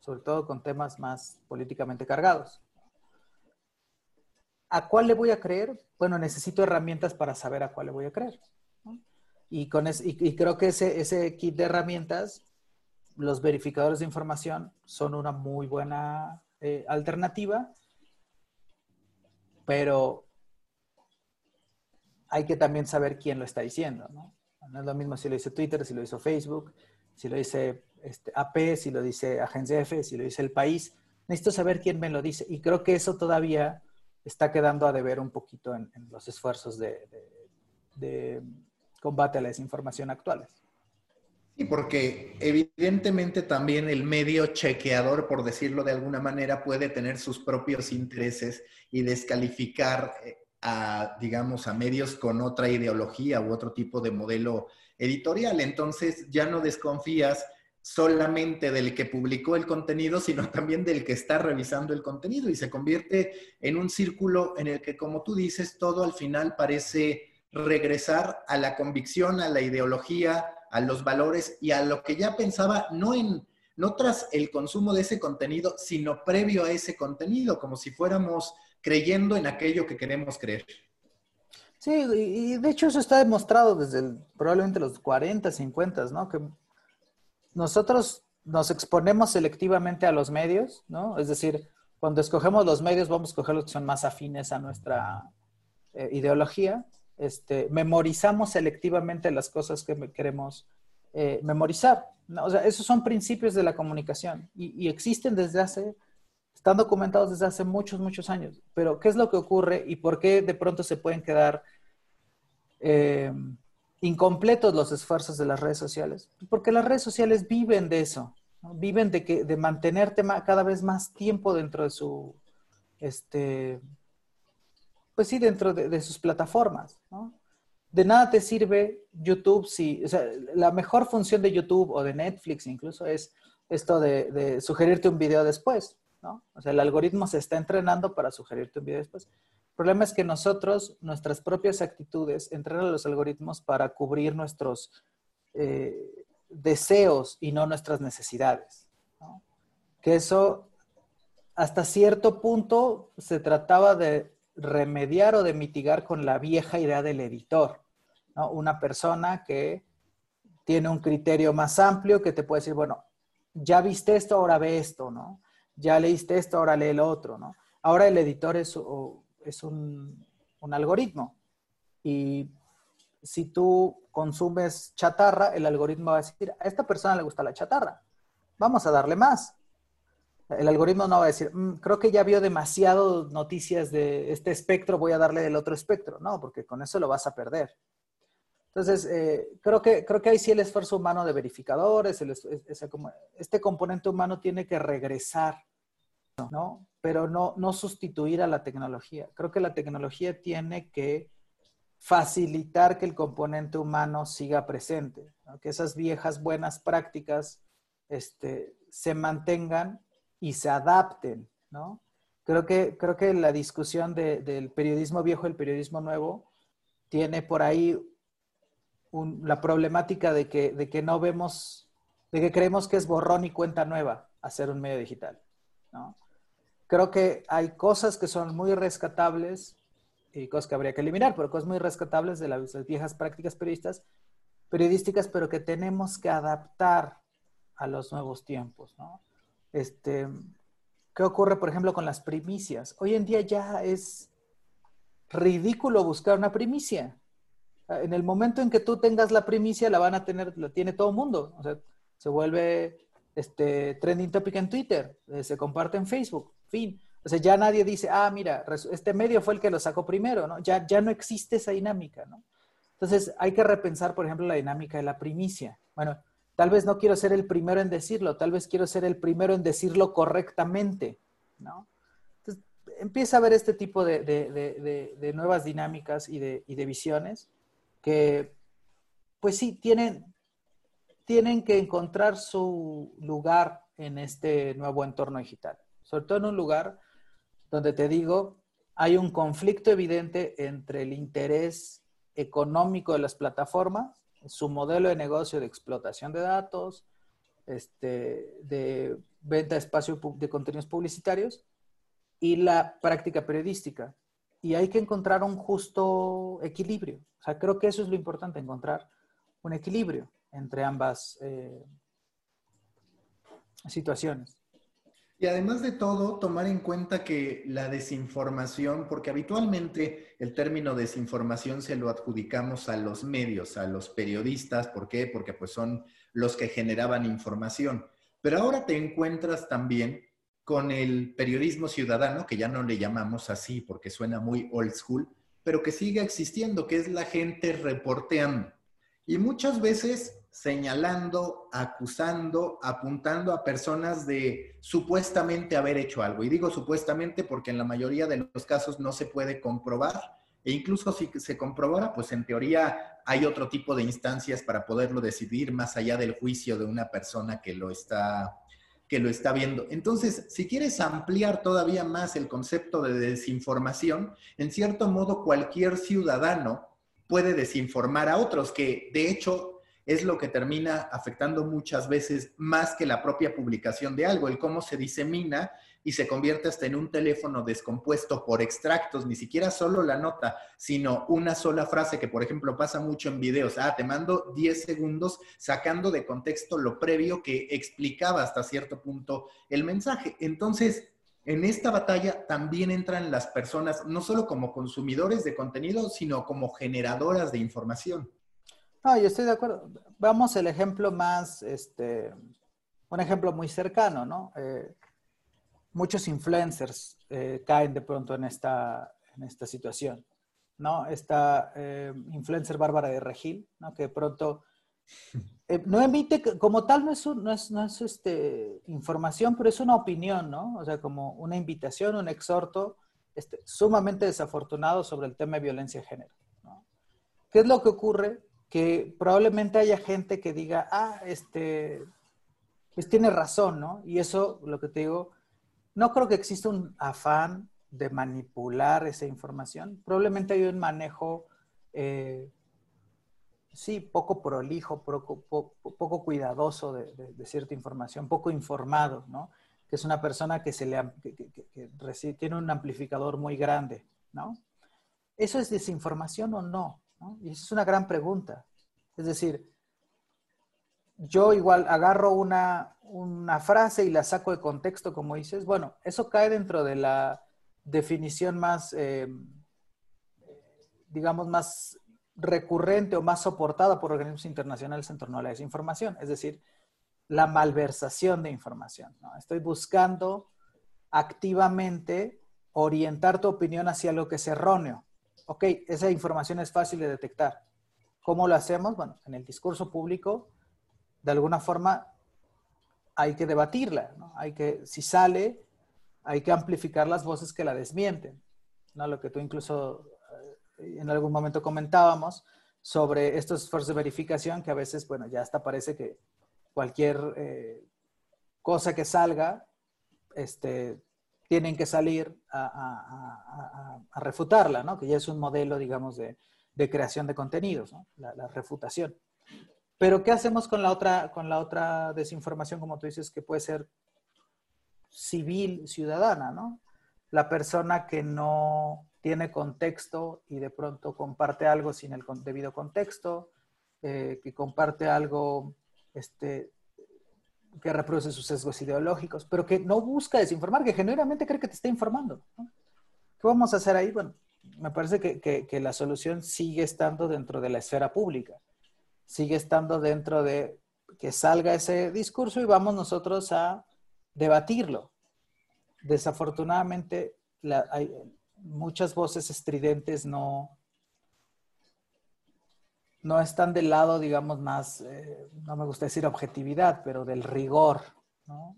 sobre todo con temas más políticamente cargados. ¿A cuál le voy a creer? Bueno, necesito herramientas para saber a cuál le voy a creer. Y, con y, creo que ese, ese kit de herramientas, los verificadores de información son una muy buena eh, alternativa, pero hay que también saber quién lo está diciendo. ¿no? no es lo mismo si lo dice Twitter, si lo hizo Facebook, si lo dice este, AP, si lo dice Agencia F, si lo dice el país. Necesito saber quién me lo dice. Y creo que eso todavía está quedando a deber un poquito en, los esfuerzos de, combate a la desinformación actuales. Y porque evidentemente también el medio chequeador, por decirlo de alguna manera, puede tener sus propios intereses y descalificar eh, a, digamos, a medios con otra ideología u otro tipo de modelo editorial. Entonces ya no desconfías solamente del que publicó el contenido, sino también del que está revisando el contenido y se convierte en un círculo en el que, como tú dices, todo al final parece regresar a la convicción, a la ideología, a los valores y a lo que ya pensaba, no en no tras el consumo de ese contenido, sino previo a ese contenido, como si fuéramos creyendo en aquello que queremos creer. Sí, y de hecho eso está demostrado desde probablemente los 40, 50, ¿no? Que nosotros nos exponemos selectivamente a los medios, ¿no? Es decir, cuando escogemos los medios vamos a escoger los que son más afines a nuestra eh, ideología. Este, memorizamos selectivamente las cosas que queremos eh, memorizar. O sea, esos son principios de la comunicación y, existen desde hace, están documentados desde hace muchos, muchos años. Pero, ¿qué es lo que ocurre y por qué de pronto se pueden quedar eh, incompletos los esfuerzos de las redes sociales? Porque las redes sociales viven de eso, viven de, que, de mantenerte cada vez más tiempo dentro de su, este, pues sí, dentro de, sus plataformas. De nada te sirve YouTube si, o sea, la mejor función de YouTube o de Netflix incluso es esto de, sugerirte un video después, ¿no? O sea, el algoritmo se está entrenando para sugerirte un video después. El problema es que nosotros, nuestras propias actitudes, entrenan los algoritmos para cubrir nuestros eh, deseos y no nuestras necesidades. Que eso, hasta cierto punto, se trataba de remediar o de mitigar con la vieja idea del editor. Una persona que tiene un criterio más amplio que te puede decir, bueno, ya viste esto, ahora ve esto, ¿no? Ya leíste esto, ahora lee el otro, ¿no? Ahora el editor es es un, algoritmo. Y si tú consumes chatarra, el algoritmo va a decir, a esta persona le gusta la chatarra, vamos a darle más. El algoritmo no va a decir, mm, creo que ya vio demasiado noticias de este espectro, voy a darle del otro espectro. No, porque con eso lo vas a perder. Entonces, eh, creo, que, creo que ahí sí el esfuerzo humano de verificadores, este componente humano tiene que regresar, ¿no? pero no, no sustituir a la tecnología. Creo que la tecnología tiene que facilitar que el componente humano siga presente, que esas viejas buenas prácticas este, se mantengan y se adapten, ¿no? Creo que, creo que la discusión del periodismo viejo y el periodismo nuevo tiene por ahí la problemática de que, de que no vemos, de que creemos que es borrón y cuenta nueva hacer un medio digital, ¿no? creo que hay cosas que son muy rescatables y cosas que habría que eliminar, pero cosas muy rescatables de las viejas prácticas periodistas, periodísticas, pero que tenemos que adaptar a los nuevos tiempos, ¿no? Este, ¿Qué ocurre, por ejemplo, con las primicias? Hoy en día ya es ridículo buscar una primicia. En el momento en que tú tengas la primicia, la van a tener, la tiene todo el mundo. O sea, se vuelve este, trending topic en Twitter, eh, se comparte en Facebook, fin. O sea, ya nadie dice, ah, mira, este medio fue el que lo sacó primero, ¿no? Ya, ya no existe esa dinámica, ¿no? Entonces, hay que repensar, por ejemplo, la dinámica de la primicia. Bueno, tal vez no quiero ser el primero en decirlo, tal vez quiero ser el primero en decirlo correctamente, ¿no? Entonces, empieza a ver este tipo de, de, de, nuevas dinámicas y, y de, visiones que, pues sí, tienen, tienen que encontrar su lugar en este nuevo entorno digital, sobre todo en un lugar donde te digo, hay un conflicto evidente entre el interés económico de las plataformas, su modelo de negocio de explotación de datos, este, de venta de espacio de contenidos publicitarios y la práctica periodística. Y hay que encontrar un justo equilibrio. O sea, creo que eso es lo importante, encontrar un equilibrio entre ambas eh, situaciones. Y además de todo, tomar en cuenta que la desinformación, porque habitualmente el término desinformación se lo adjudicamos a los medios, a los periodistas, ¿por qué? Porque pues son los que generaban información. Pero ahora te encuentras también con el periodismo ciudadano, que ya no le llamamos así porque suena muy old school, pero que sigue existiendo, que es la gente reporteando. Y muchas veces señalando, acusando, apuntando a personas de supuestamente haber hecho algo. Y digo supuestamente porque en la mayoría de los casos no se puede comprobar. E incluso si se comprobara, pues en teoría hay otro tipo de instancias para poderlo decidir más allá del juicio de una persona que lo está que lo está viendo. Entonces, si quieres ampliar todavía más el concepto de desinformación, en cierto modo cualquier ciudadano puede desinformar a otros, que de hecho es lo que termina afectando muchas veces más que la propia publicación de algo, el cómo se disemina y se convierte hasta en un teléfono descompuesto por extractos, ni siquiera solo la nota, sino una sola frase que, por ejemplo, pasa mucho en videos. Ah, te mando 10 segundos sacando de contexto lo previo que explicaba hasta cierto punto el mensaje. Entonces, en esta batalla también entran las personas, no solo como consumidores de contenido, sino como generadoras de información. No, yo estoy de acuerdo. Vamos el ejemplo más, este, un ejemplo muy cercano, ¿no? Eh, muchos influencers eh, caen de pronto en esta, en esta situación, ¿no? Esta eh, influencer Bárbara de Regil, ¿no? Que de pronto no emite, como tal no es, no es, no es este, información, pero es una opinión, ¿no? O sea, como una invitación, un exhorto este, sumamente desafortunado sobre el tema de violencia de género, ¿no? ¿Qué es lo que ocurre? Que probablemente haya gente que diga, ah, este, pues tiene razón, ¿no? Y eso, lo que te digo, no creo que exista un afán de manipular esa información. Probablemente hay un manejo, eh, sí, poco prolijo, poco, cuidadoso de, cierta información, poco informado, ¿no? Que es una persona que, se le, tiene un amplificador muy grande, ¿no? ¿Eso es desinformación o no? Y esa es una gran pregunta. Es decir, yo igual agarro una, frase y la saco de contexto, como dices. Bueno, eso cae dentro de la definición más, eh, digamos, más recurrente o más soportada por organismos internacionales en torno a la desinformación, es decir, la malversación de información. Estoy buscando activamente orientar tu opinión hacia lo que es erróneo ok, esa información es fácil de detectar. ¿Cómo lo hacemos? Bueno, en el discurso público, de alguna forma, hay que debatirla. Hay que, si sale, hay que amplificar las voces que la desmienten, ¿no? Lo que tú incluso eh, en algún momento comentábamos sobre estos esfuerzos de verificación que a veces, bueno, ya hasta parece que cualquier eh, cosa que salga, este, tienen que salir a, refutarla, ¿no? Que ya es un modelo, digamos, de, creación de contenidos. La, refutación. Pero, ¿qué hacemos con la, otra, con la otra desinformación, como tú dices, que puede ser civil, ciudadana, ¿no? La persona que no tiene contexto y de pronto comparte algo sin el debido contexto, eh, que comparte algo este, que reproduce sus sesgos ideológicos, pero que no busca desinformar, que genuinamente cree que te está informando. ¿Qué vamos a hacer ahí? Bueno, me parece que, que, la solución sigue estando dentro de la esfera pública, sigue estando dentro de que salga ese discurso y vamos nosotros a debatirlo. Desafortunadamente, hay muchas voces estridentes no, no están del lado, digamos, más, eh, no me gusta decir objetividad, pero del rigor, ¿no?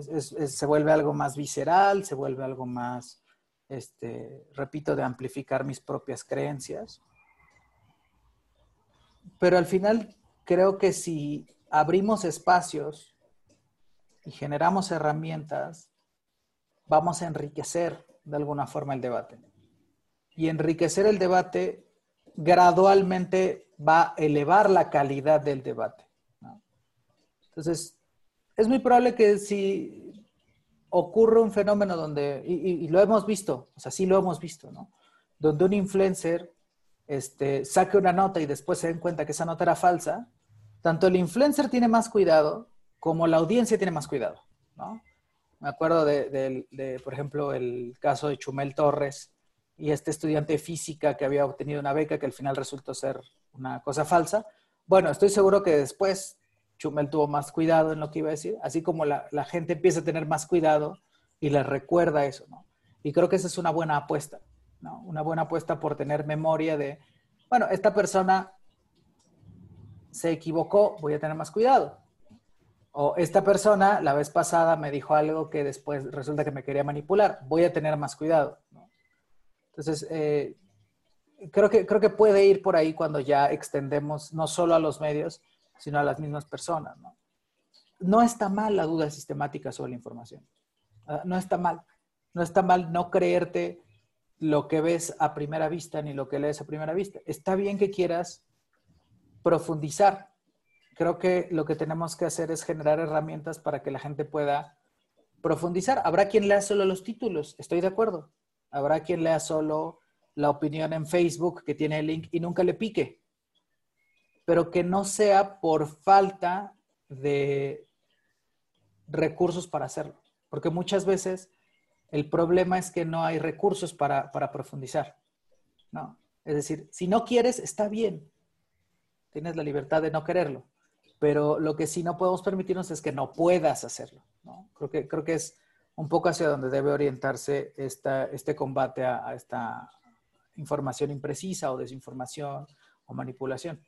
se vuelve algo más visceral, se vuelve algo más, este, repito, de amplificar mis propias creencias. Pero al final creo que si abrimos espacios y generamos herramientas, vamos a enriquecer de alguna forma el debate. Y enriquecer el debate gradualmente va a elevar la calidad del debate. Entonces, es muy probable que si ocurre un fenómeno donde, y, lo hemos visto, o sea, sí lo hemos visto, ¿no? Donde un influencer este, saque una nota y después se den cuenta que esa nota era falsa, tanto el influencer tiene más cuidado como la audiencia tiene más cuidado, ¿no? Me acuerdo de, de por ejemplo, el caso de Chumel Torres, y este estudiante de física que había obtenido una beca que al final resultó ser una cosa falsa. Bueno, estoy seguro que después Chumel tuvo más cuidado en lo que iba a decir, así como la, gente empieza a tener más cuidado y le recuerda eso, ¿no? Y creo que esa es una buena apuesta, ¿no? Una buena apuesta por tener memoria de, bueno, esta persona se equivocó, voy a tener más cuidado. O esta persona la vez pasada me dijo algo que después resulta que me quería manipular, voy a tener más cuidado. Entonces, eh, creo, que, creo que puede ir por ahí cuando ya extendemos no solo a los medios, sino a las mismas personas. No, no está mal la duda sistemática sobre la información. Ah, no está mal. No está mal no creerte lo que ves a primera vista ni lo que lees a primera vista. Está bien que quieras profundizar. Creo que lo que tenemos que hacer es generar herramientas para que la gente pueda profundizar. Habrá quien lea solo los títulos, estoy de acuerdo. Habrá quien lea solo la opinión en Facebook que tiene el link y nunca le pique. Pero que no sea por falta de recursos para hacerlo. Porque muchas veces el problema es que no hay recursos para, profundizar. ¿no? Es decir, si no quieres, está bien. Tienes la libertad de no quererlo. Pero lo que sí no podemos permitirnos es que no puedas hacerlo. Creo, que, creo que es un poco hacia donde debe orientarse este combate a, esta información imprecisa o desinformación o manipulación.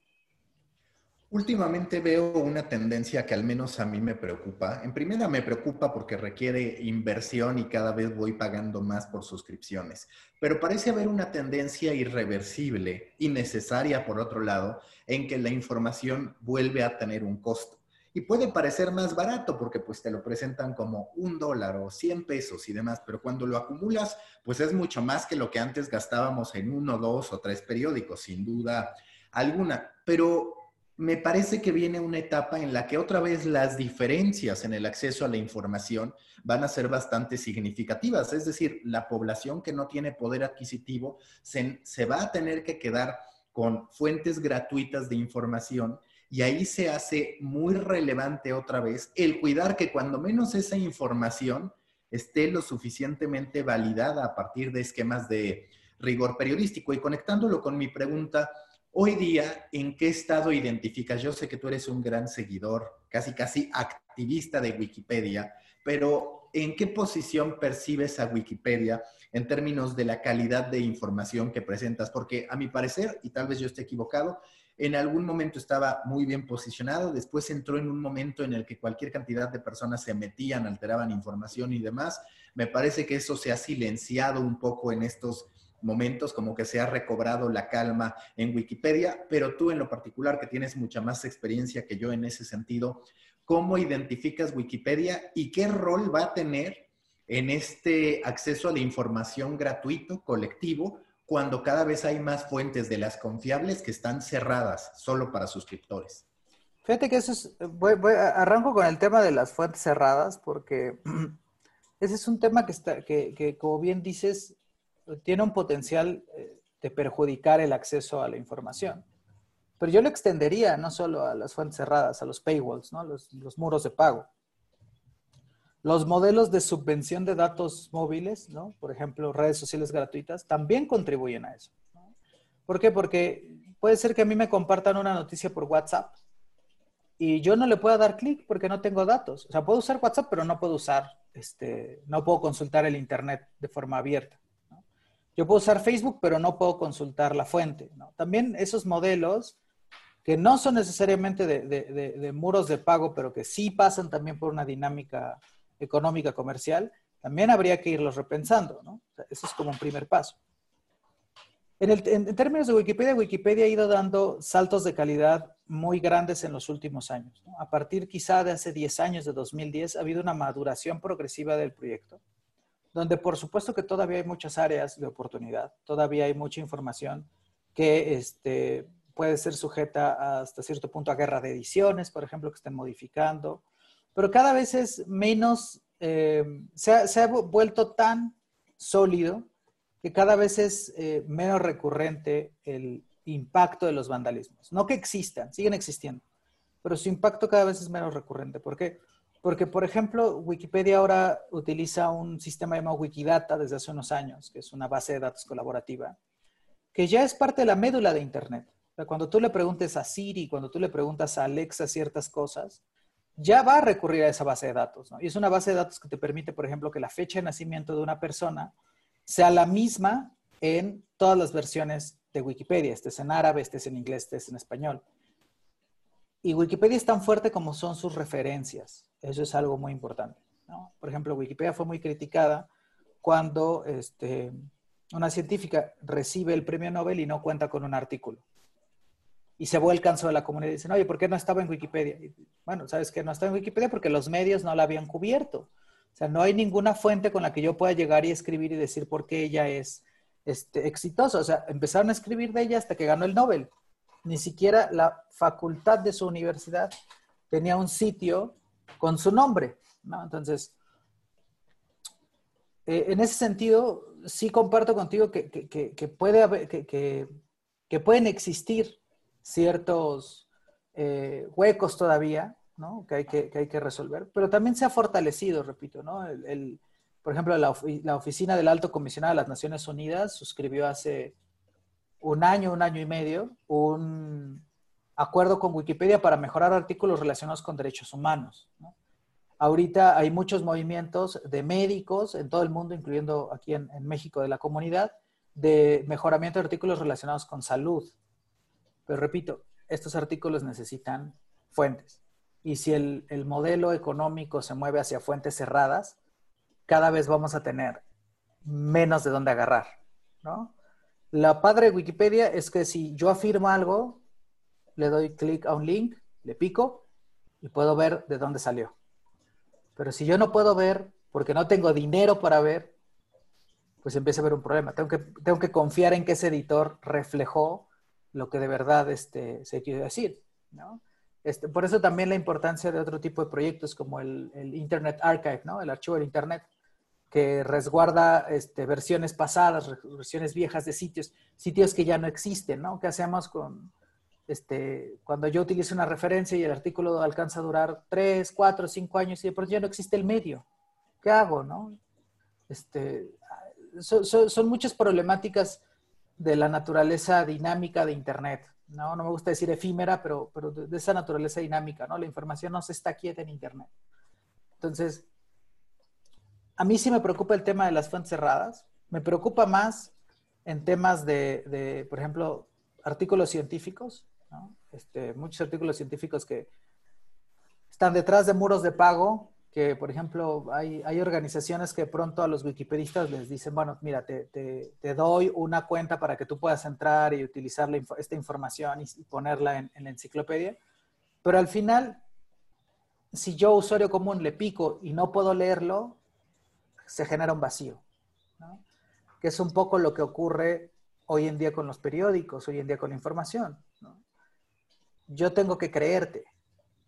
Últimamente veo una tendencia que al menos a mí me preocupa. En primera me preocupa porque requiere inversión y cada vez voy pagando más por suscripciones. Pero parece haber una tendencia irreversible y necesaria, por otro lado, en que la información vuelve a tener un costo y puede parecer más barato porque pues te lo presentan como un dólar o 100 pesos y demás, pero cuando lo acumulas, pues es mucho más que lo que antes gastábamos en uno, dos o tres periódicos, sin duda alguna. Pero me parece que viene una etapa en la que otra vez las diferencias en el acceso a la información van a ser bastante significativas. Es decir, la población que no tiene poder adquisitivo se, se va a tener que quedar con fuentes gratuitas de información y ahí se hace muy relevante otra vez el cuidar que cuando menos esa información esté lo suficientemente validada a partir de esquemas de rigor periodístico. Y conectándolo con mi pregunta, hoy día, ¿en qué estado identificas? Yo sé que tú eres un gran seguidor, casi casi activista de Wikipedia, pero ¿en qué posición percibes a Wikipedia en términos de la calidad de información que presentas? Porque a mi parecer, y tal vez yo esté equivocado, en algún momento estaba muy bien posicionado, después entró en un momento en el que cualquier cantidad de personas se metían, alteraban información y demás. Me parece que eso se ha silenciado un poco en estos momentos, como que se ha recobrado la calma en Wikipedia, pero tú en lo particular, que tienes mucha más experiencia que yo en ese sentido, ¿cómo identificas Wikipedia y qué rol va a tener en este acceso a la información gratuito, colectivo, cuando cada vez hay más fuentes de las confiables que están cerradas solo para suscriptores. Fíjate que eso es, arranco con el tema de las fuentes cerradas porque ese es un tema que, está, que como bien dices, tiene un potencial eh, de perjudicar el acceso a la información. Pero yo lo extendería no solo a las fuentes cerradas, a los paywalls, ¿no? los, los muros de pago. Los modelos de subvención de datos móviles, ¿no? por ejemplo, redes sociales gratuitas, también contribuyen a eso. ¿Por qué? Porque puede ser que a mí me compartan una noticia por WhatsApp y yo no le pueda dar clic porque no tengo datos. O sea, puedo usar WhatsApp, pero no puedo usar, este, no puedo consultar el Internet de forma abierta. Yo puedo usar Facebook, pero no puedo consultar la fuente. También esos modelos que no son necesariamente de, muros de pago, pero que sí pasan también por una dinámica económica comercial, también habría que irlos repensando. ¿no? eso es como un primer paso. En, términos de Wikipedia, Wikipedia ha ido dando saltos de calidad muy grandes en los últimos años. A partir quizá de hace 10 años, de 2010, ha habido una maduración progresiva del proyecto, donde por supuesto que todavía hay muchas áreas de oportunidad, todavía hay mucha información que este, puede ser sujeta hasta cierto punto a guerra de ediciones, por ejemplo, que estén modificando, pero cada vez es menos, eh, se ha vuelto tan sólido que cada vez es eh, menos recurrente el impacto de los vandalismos. No que existan, siguen existiendo, pero su impacto cada vez es menos recurrente. ¿Por qué? Porque, por ejemplo, Wikipedia ahora utiliza un sistema llamado Wikidata desde hace unos años, que es una base de datos colaborativa, que ya es parte de la médula de Internet. cuando tú le preguntes a Siri, cuando tú le preguntas a Alexa ciertas cosas, ya va a recurrir a esa base de datos. Y es una base de datos que te permite, por ejemplo, que la fecha de nacimiento de una persona sea la misma en todas las versiones de Wikipedia, estés en árabe, estés en inglés, estés en español. Y Wikipedia es tan fuerte como son sus referencias. Eso es algo muy importante. Por ejemplo, Wikipedia fue muy criticada cuando este, una científica recibe el premio Nobel y no cuenta con un artículo. Y se vuelcan sobre la comunidad y dicen, oye, ¿por qué no estaba en Wikipedia? bueno, ¿sabes qué? No estaba en Wikipedia porque los medios no la habían cubierto. O sea, no hay ninguna fuente con la que yo pueda llegar y escribir y decir por qué ella es este, exitosa. O sea, empezaron a escribir de ella hasta que ganó el Nobel. Ni siquiera la facultad de su universidad tenía un sitio con su nombre. ¿no? Entonces, eh, en ese sentido, sí comparto contigo que, puede haber, que, pueden existir ciertos eh, huecos todavía que hay que, hay que resolver, pero también se ha fortalecido, repito, ¿no? El, por ejemplo, la, la, Oficina del Alto Comisionado de las Naciones Unidas suscribió hace un año, un año y medio, un acuerdo con Wikipedia para mejorar artículos relacionados con derechos humanos. Ahorita hay muchos movimientos de médicos en todo el mundo, incluyendo aquí en México de la comunidad, de mejoramiento de artículos relacionados con salud. Pero repito, estos artículos necesitan fuentes. Y si el, modelo económico se mueve hacia fuentes cerradas, cada vez vamos a tener menos de dónde agarrar, ¿no? La padre de Wikipedia es que si yo afirmo algo, le doy clic a un link, le pico y puedo ver de dónde salió. Pero si yo no puedo ver, porque no tengo dinero para ver, pues empieza a haber un problema. Tengo que, tengo que confiar en que ese editor reflejó lo que de verdad este, se quiere decir, ¿no? Este, por eso también la importancia de otro tipo de proyectos como el, Internet Archive, ¿no? El archivo del Internet, que resguarda este, versiones pasadas, versiones viejas de sitios, sitios que ya no existen, ¿no? ¿Qué hacemos con, este, cuando yo utilizo una referencia y el artículo alcanza a durar 3, 4, 5 años y de pronto ya no existe el medio? ¿Qué hago, no? Este, son muchas problemáticas de la naturaleza dinámica de Internet. ¿no? No me gusta decir efímera, pero, pero de, esa naturaleza dinámica, ¿no? La información no se está quieta en Internet. Entonces, a mí sí me preocupa el tema de las fuentes cerradas. Me preocupa más en temas de, por ejemplo, artículos científicos. Este, muchos artículos científicos que están detrás de muros de pago que, por ejemplo, hay, hay, organizaciones que pronto a los wikipedistas les dicen, bueno, mira, te, te, doy una cuenta para que tú puedas entrar y utilizar esta información y, ponerla en, la enciclopedia, pero al final, si yo, usuario común, le pico y no puedo leerlo, se genera un vacío, que es un poco lo que ocurre hoy en día con los periódicos, hoy en día con la información. Yo tengo que creerte,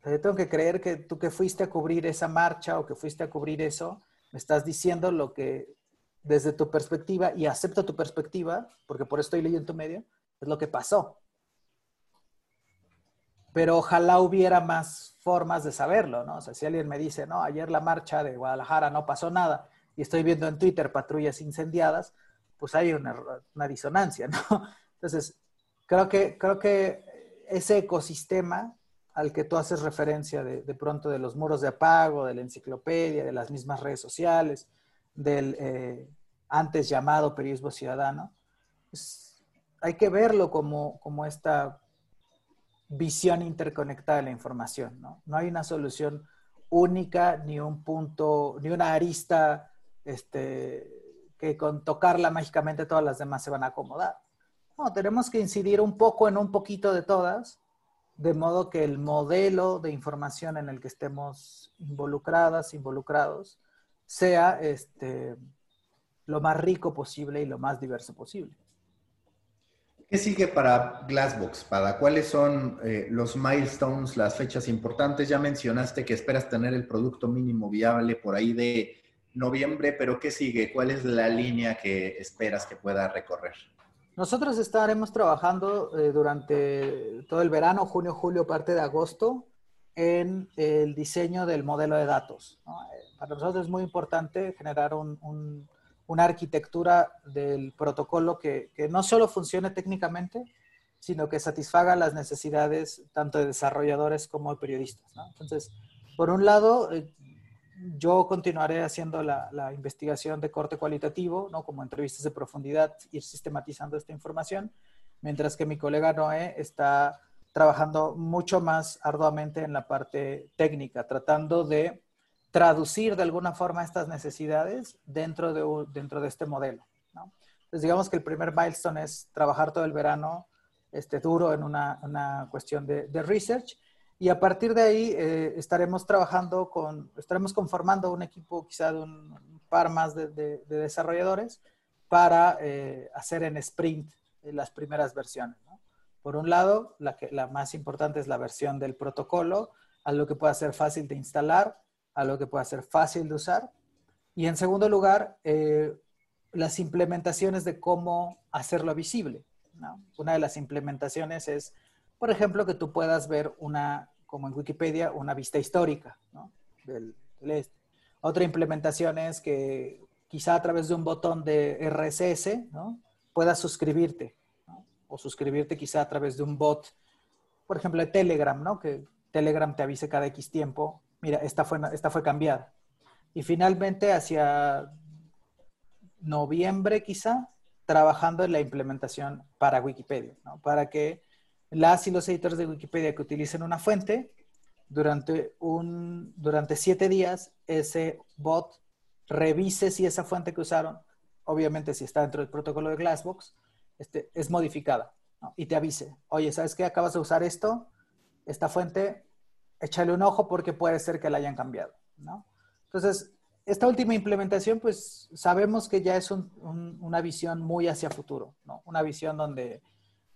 yo tengo que creer que tú que fuiste a cubrir esa marcha o que fuiste a cubrir eso, me estás diciendo lo que desde tu perspectiva, y acepto tu perspectiva, porque por eso estoy leyendo tu medio, es lo que pasó. pero ojalá hubiera más formas de saberlo, ¿no? O sea, si alguien me dice, no, ayer la marcha de Guadalajara no pasó nada y estoy viendo en Twitter patrullas incendiadas, pues hay una, una disonancia, ¿no? Entonces, creo que, creo que ese ecosistema al que tú haces referencia de, de, pronto de los muros de apago, de la enciclopedia, de las mismas redes sociales, del eh, antes llamado periodismo ciudadano, pues hay que verlo como, como esta visión interconectada de la información. ¿no? no hay una solución única, ni un punto, ni una arista este, que con tocarla mágicamente todas las demás se van a acomodar. No, tenemos que incidir un poco en un poquito de todas de modo que el modelo de información en el que estemos involucradas, involucrados, sea este, lo más rico posible y lo más diverso posible. ¿Qué sigue para Glassbox? ¿Para cuáles son eh, los milestones, las fechas importantes? Ya mencionaste que esperas tener el producto mínimo viable por ahí de noviembre, pero ¿qué sigue? ¿Cuál es la línea que esperas que pueda recorrer? Nosotros estaremos trabajando eh, durante todo el verano, junio, julio, parte de agosto, en el diseño del modelo de datos. Eh, para nosotros es muy importante generar una arquitectura del protocolo que, no solo funcione técnicamente, sino que satisfaga las necesidades tanto de desarrolladores como de periodistas. Entonces, por un lado, eh, yo continuaré haciendo la, investigación de corte cualitativo, ¿no? como entrevistas de profundidad, ir sistematizando esta información, mientras que mi colega Noé está trabajando mucho más arduamente en la parte técnica, tratando de traducir de alguna forma estas necesidades dentro de, dentro de este modelo. Entonces, digamos que el primer milestone es trabajar todo el verano este, duro en una, una cuestión de research y a partir de ahí eh, estaremos trabajando con, estaremos conformando un equipo quizá de un, par más de, desarrolladores para eh, hacer en sprint eh, las primeras versiones. Por un lado, la, que, la más importante es la versión del protocolo, algo que pueda ser fácil de instalar, algo que pueda ser fácil de usar. Y en segundo lugar, las implementaciones de cómo hacerlo visible. Una de las implementaciones es, por ejemplo, que tú puedas ver una como en Wikipedia, una vista histórica este. Otra implementación es que quizá a través de un botón de RSS ¿no? puedas suscribirte o suscribirte quizá a través de un bot, por ejemplo, de Telegram, ¿no? que Telegram te avise cada X tiempo, mira, esta fue, esta fue cambiada. Y finalmente, hacia noviembre quizá, trabajando en la implementación para Wikipedia, para que las y los editores de Wikipedia que utilicen una fuente, durante, un, durante siete días ese bot revise si esa fuente que usaron, obviamente si está dentro del protocolo de Glassbox, este, es modificada y te avise, oye, ¿sabes qué? Acabas de usar esto, esta fuente, échale un ojo porque puede ser que la hayan cambiado. ¿no? Entonces, esta última implementación, pues sabemos que ya es una visión muy hacia futuro, ¿no? una visión donde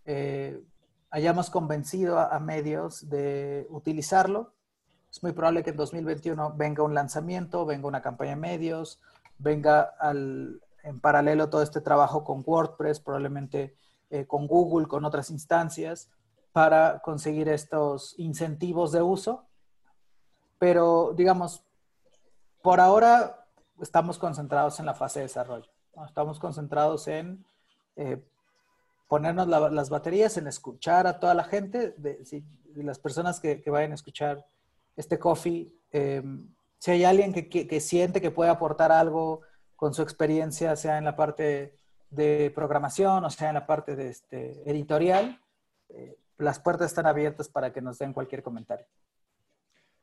eh, hayamos convencido a, medios de utilizarlo. Es muy probable que en 2021 venga un lanzamiento, venga una campaña de medios, venga en paralelo todo este trabajo con WordPress, probablemente eh, con Google, con otras instancias, para conseguir estos incentivos de uso. Pero, digamos, por ahora estamos concentrados en la fase de desarrollo. Estamos concentrados en eh, ponernos las baterías, en escuchar a toda la gente, de, las personas que, vayan a escuchar este coffee, em, si hay alguien que, siente que puede aportar algo con su experiencia, sea en la parte de programación o sea en la parte de este, editorial, eh, las puertas están abiertas para que nos den cualquier comentario.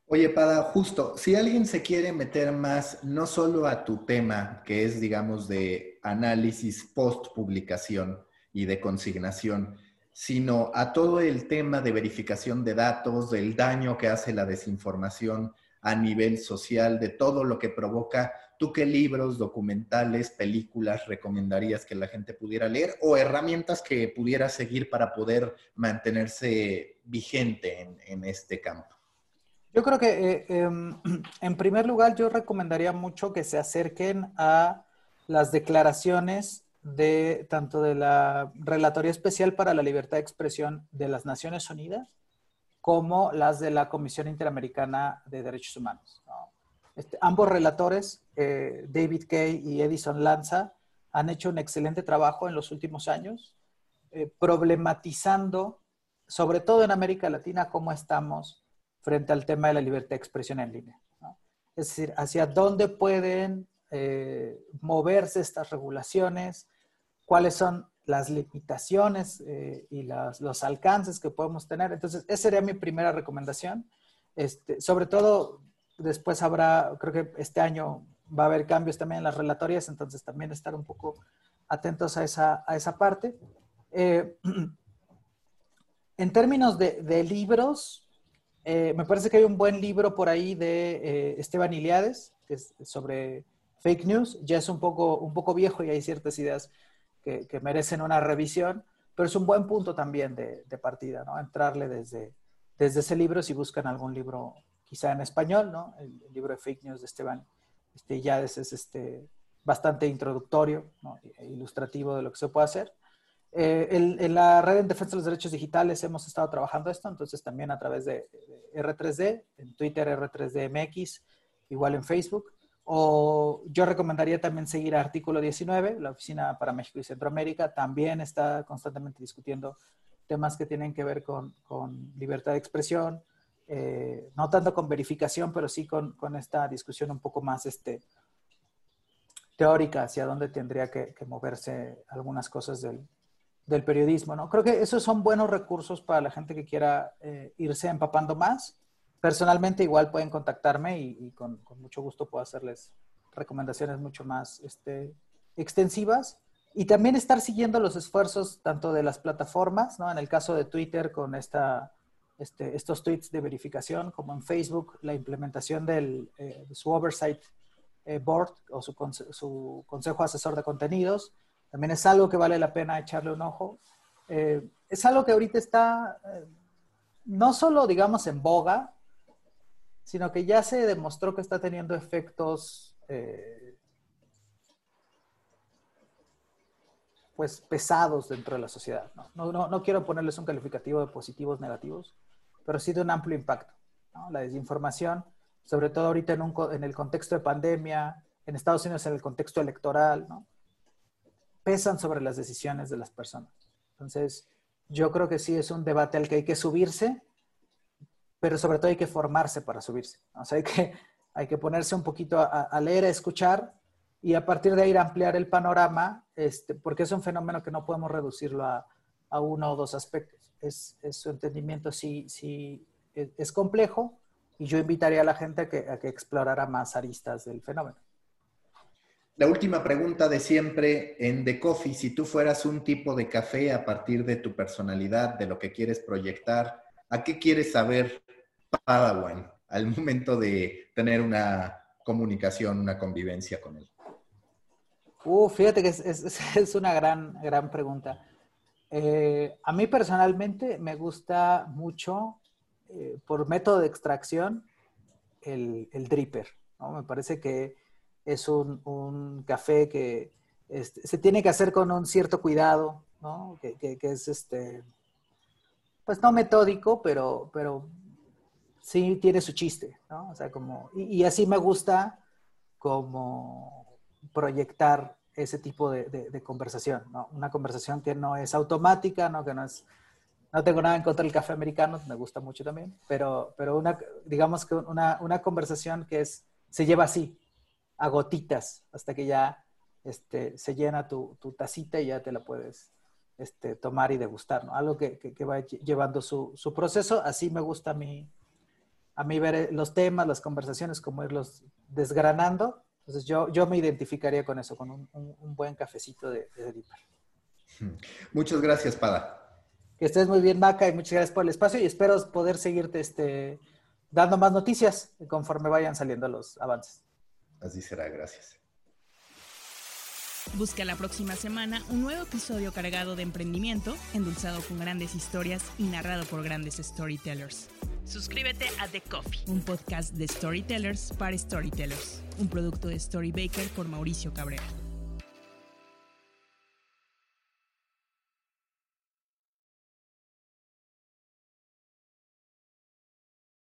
Oye, Pada, justo, si alguien se quiere meter más, no solo a tu tema, que es, digamos, de análisis post publicación, y de consignación, sino a todo el tema de verificación de datos, del daño que hace la desinformación a nivel social, de todo lo que provoca. ¿Tú qué libros, documentales, películas recomendarías que la gente pudiera leer o herramientas que pudiera seguir para poder mantenerse vigente en, este campo? Yo creo que, eh, em, en primer lugar, yo recomendaría mucho que se acerquen a las declaraciones de tanto de la Relatoría Especial para la Libertad de Expresión de las Naciones Unidas como las de la Comisión Interamericana de Derechos Humanos. Este, ambos relatores, eh, David Kay y Edison Lanza, han hecho un excelente trabajo en los últimos años, eh, problematizando, sobre todo en América Latina, cómo estamos frente al tema de la libertad de expresión en línea. Es decir, hacia dónde pueden eh, moverse estas regulaciones, cuáles son las limitaciones eh, y los alcances que podemos tener. Entonces, esa sería mi primera recomendación. Este, sobre todo, después habrá, creo que este año va a haber cambios también en las relatorias, entonces también estar un poco atentos a esa, a esa parte. Eh, en términos de, libros, eh, me parece que hay un buen libro por ahí de Esteban Iliades, que es sobre fake news. Ya es un poco, un poco viejo y hay ciertas ideas que, merecen una revisión, pero es un buen punto también de, partida, ¿no? Entrarle desde, desde ese libro si buscan algún libro quizá en español, ¿no? El, libro de fake news de Esteban este, ya es, este, bastante introductorio, ¿no? E ilustrativo de lo que se puede hacer. Eh, en, la red en defensa de los derechos digitales hemos estado trabajando esto, entonces también a través de, de R3D, en Twitter R3DMX, igual en Facebook. O yo recomendaría también seguir Artículo 19, la Oficina para México y Centroamérica, también está constantemente discutiendo temas que tienen que ver con, libertad de expresión, eh, no tanto con verificación, pero sí con, esta discusión un poco más este, teórica hacia dónde tendría que, moverse algunas cosas del, periodismo. ¿no? Creo que esos son buenos recursos para la gente que quiera eh, irse empapando más personalmente igual pueden contactarme y, con, mucho gusto puedo hacerles recomendaciones mucho más este, extensivas. Y también estar siguiendo los esfuerzos tanto de las plataformas, ¿no? En el caso de Twitter con esta, este, estos tweets de verificación, como en Facebook, la implementación del, eh, de su Oversight eh, Board o su, Consejo Asesor de Contenidos. También es algo que vale la pena echarle un ojo. Eh, es algo que ahorita está no solo, digamos, en boga, sino que ya se demostró que está teniendo efectos eh, pues pesados dentro de la sociedad. ¿no? No, quiero ponerles un calificativo de positivos, negativos, pero sí de un amplio impacto. La desinformación, sobre todo ahorita en, un, en, el contexto de pandemia, en Estados Unidos en el contexto electoral, pesan sobre las decisiones de las personas. Entonces, yo creo que sí es un debate al que hay que subirse pero sobre todo hay que formarse para subirse. O sea, hay que, hay que ponerse un poquito a, leer, a escuchar y a partir de ahí ampliar el panorama, este, porque es un fenómeno que no podemos reducirlo a, a uno o dos aspectos. Es, su entendimiento sí, sí es, complejo y yo invitaría a la gente a que, a que explorara más aristas del fenómeno. La última pregunta de siempre en The Coffee, si tú fueras un tipo de café a partir de tu personalidad, de lo que quieres proyectar, ¿a qué quieres saber Padawan al momento de tener una comunicación, una convivencia con él? Uh, fíjate que es, una gran, gran pregunta. Eh, a mí personalmente me gusta mucho, eh, por método de extracción, el, dripper. Me parece que es un, café que este, se tiene que hacer con un cierto cuidado, que, que, es este, pues no metódico, pero, pero sí tiene su chiste, ¿no? O sea, como, y, así me gusta como proyectar ese tipo de, conversación, ¿no? Una conversación que no es automática, ¿no? Que no es, no tengo nada en contra del café americano, me gusta mucho también, pero, pero una, digamos que una, una conversación que es, se lleva así, a gotitas, hasta que ya este, se llena tu, tu tacita y ya te la puedes este, tomar y degustar, ¿no? Algo que, que, que va llevando su, su, proceso, así me gusta a mí a mí ver los temas, las conversaciones, como irlos desgranando. Entonces yo, yo me identificaría con eso, con un, buen cafecito de, de Muchas gracias, Pada. Que estés muy bien, Maca, y muchas gracias por el espacio y espero poder seguirte este, dando más noticias conforme vayan saliendo los avances. Así será, gracias. Busca la próxima semana un nuevo episodio cargado de emprendimiento, endulzado con grandes historias y narrado por grandes storytellers. Suscríbete a The Coffee, un podcast de storytellers para storytellers, un producto de Storybaker por Mauricio Cabrera.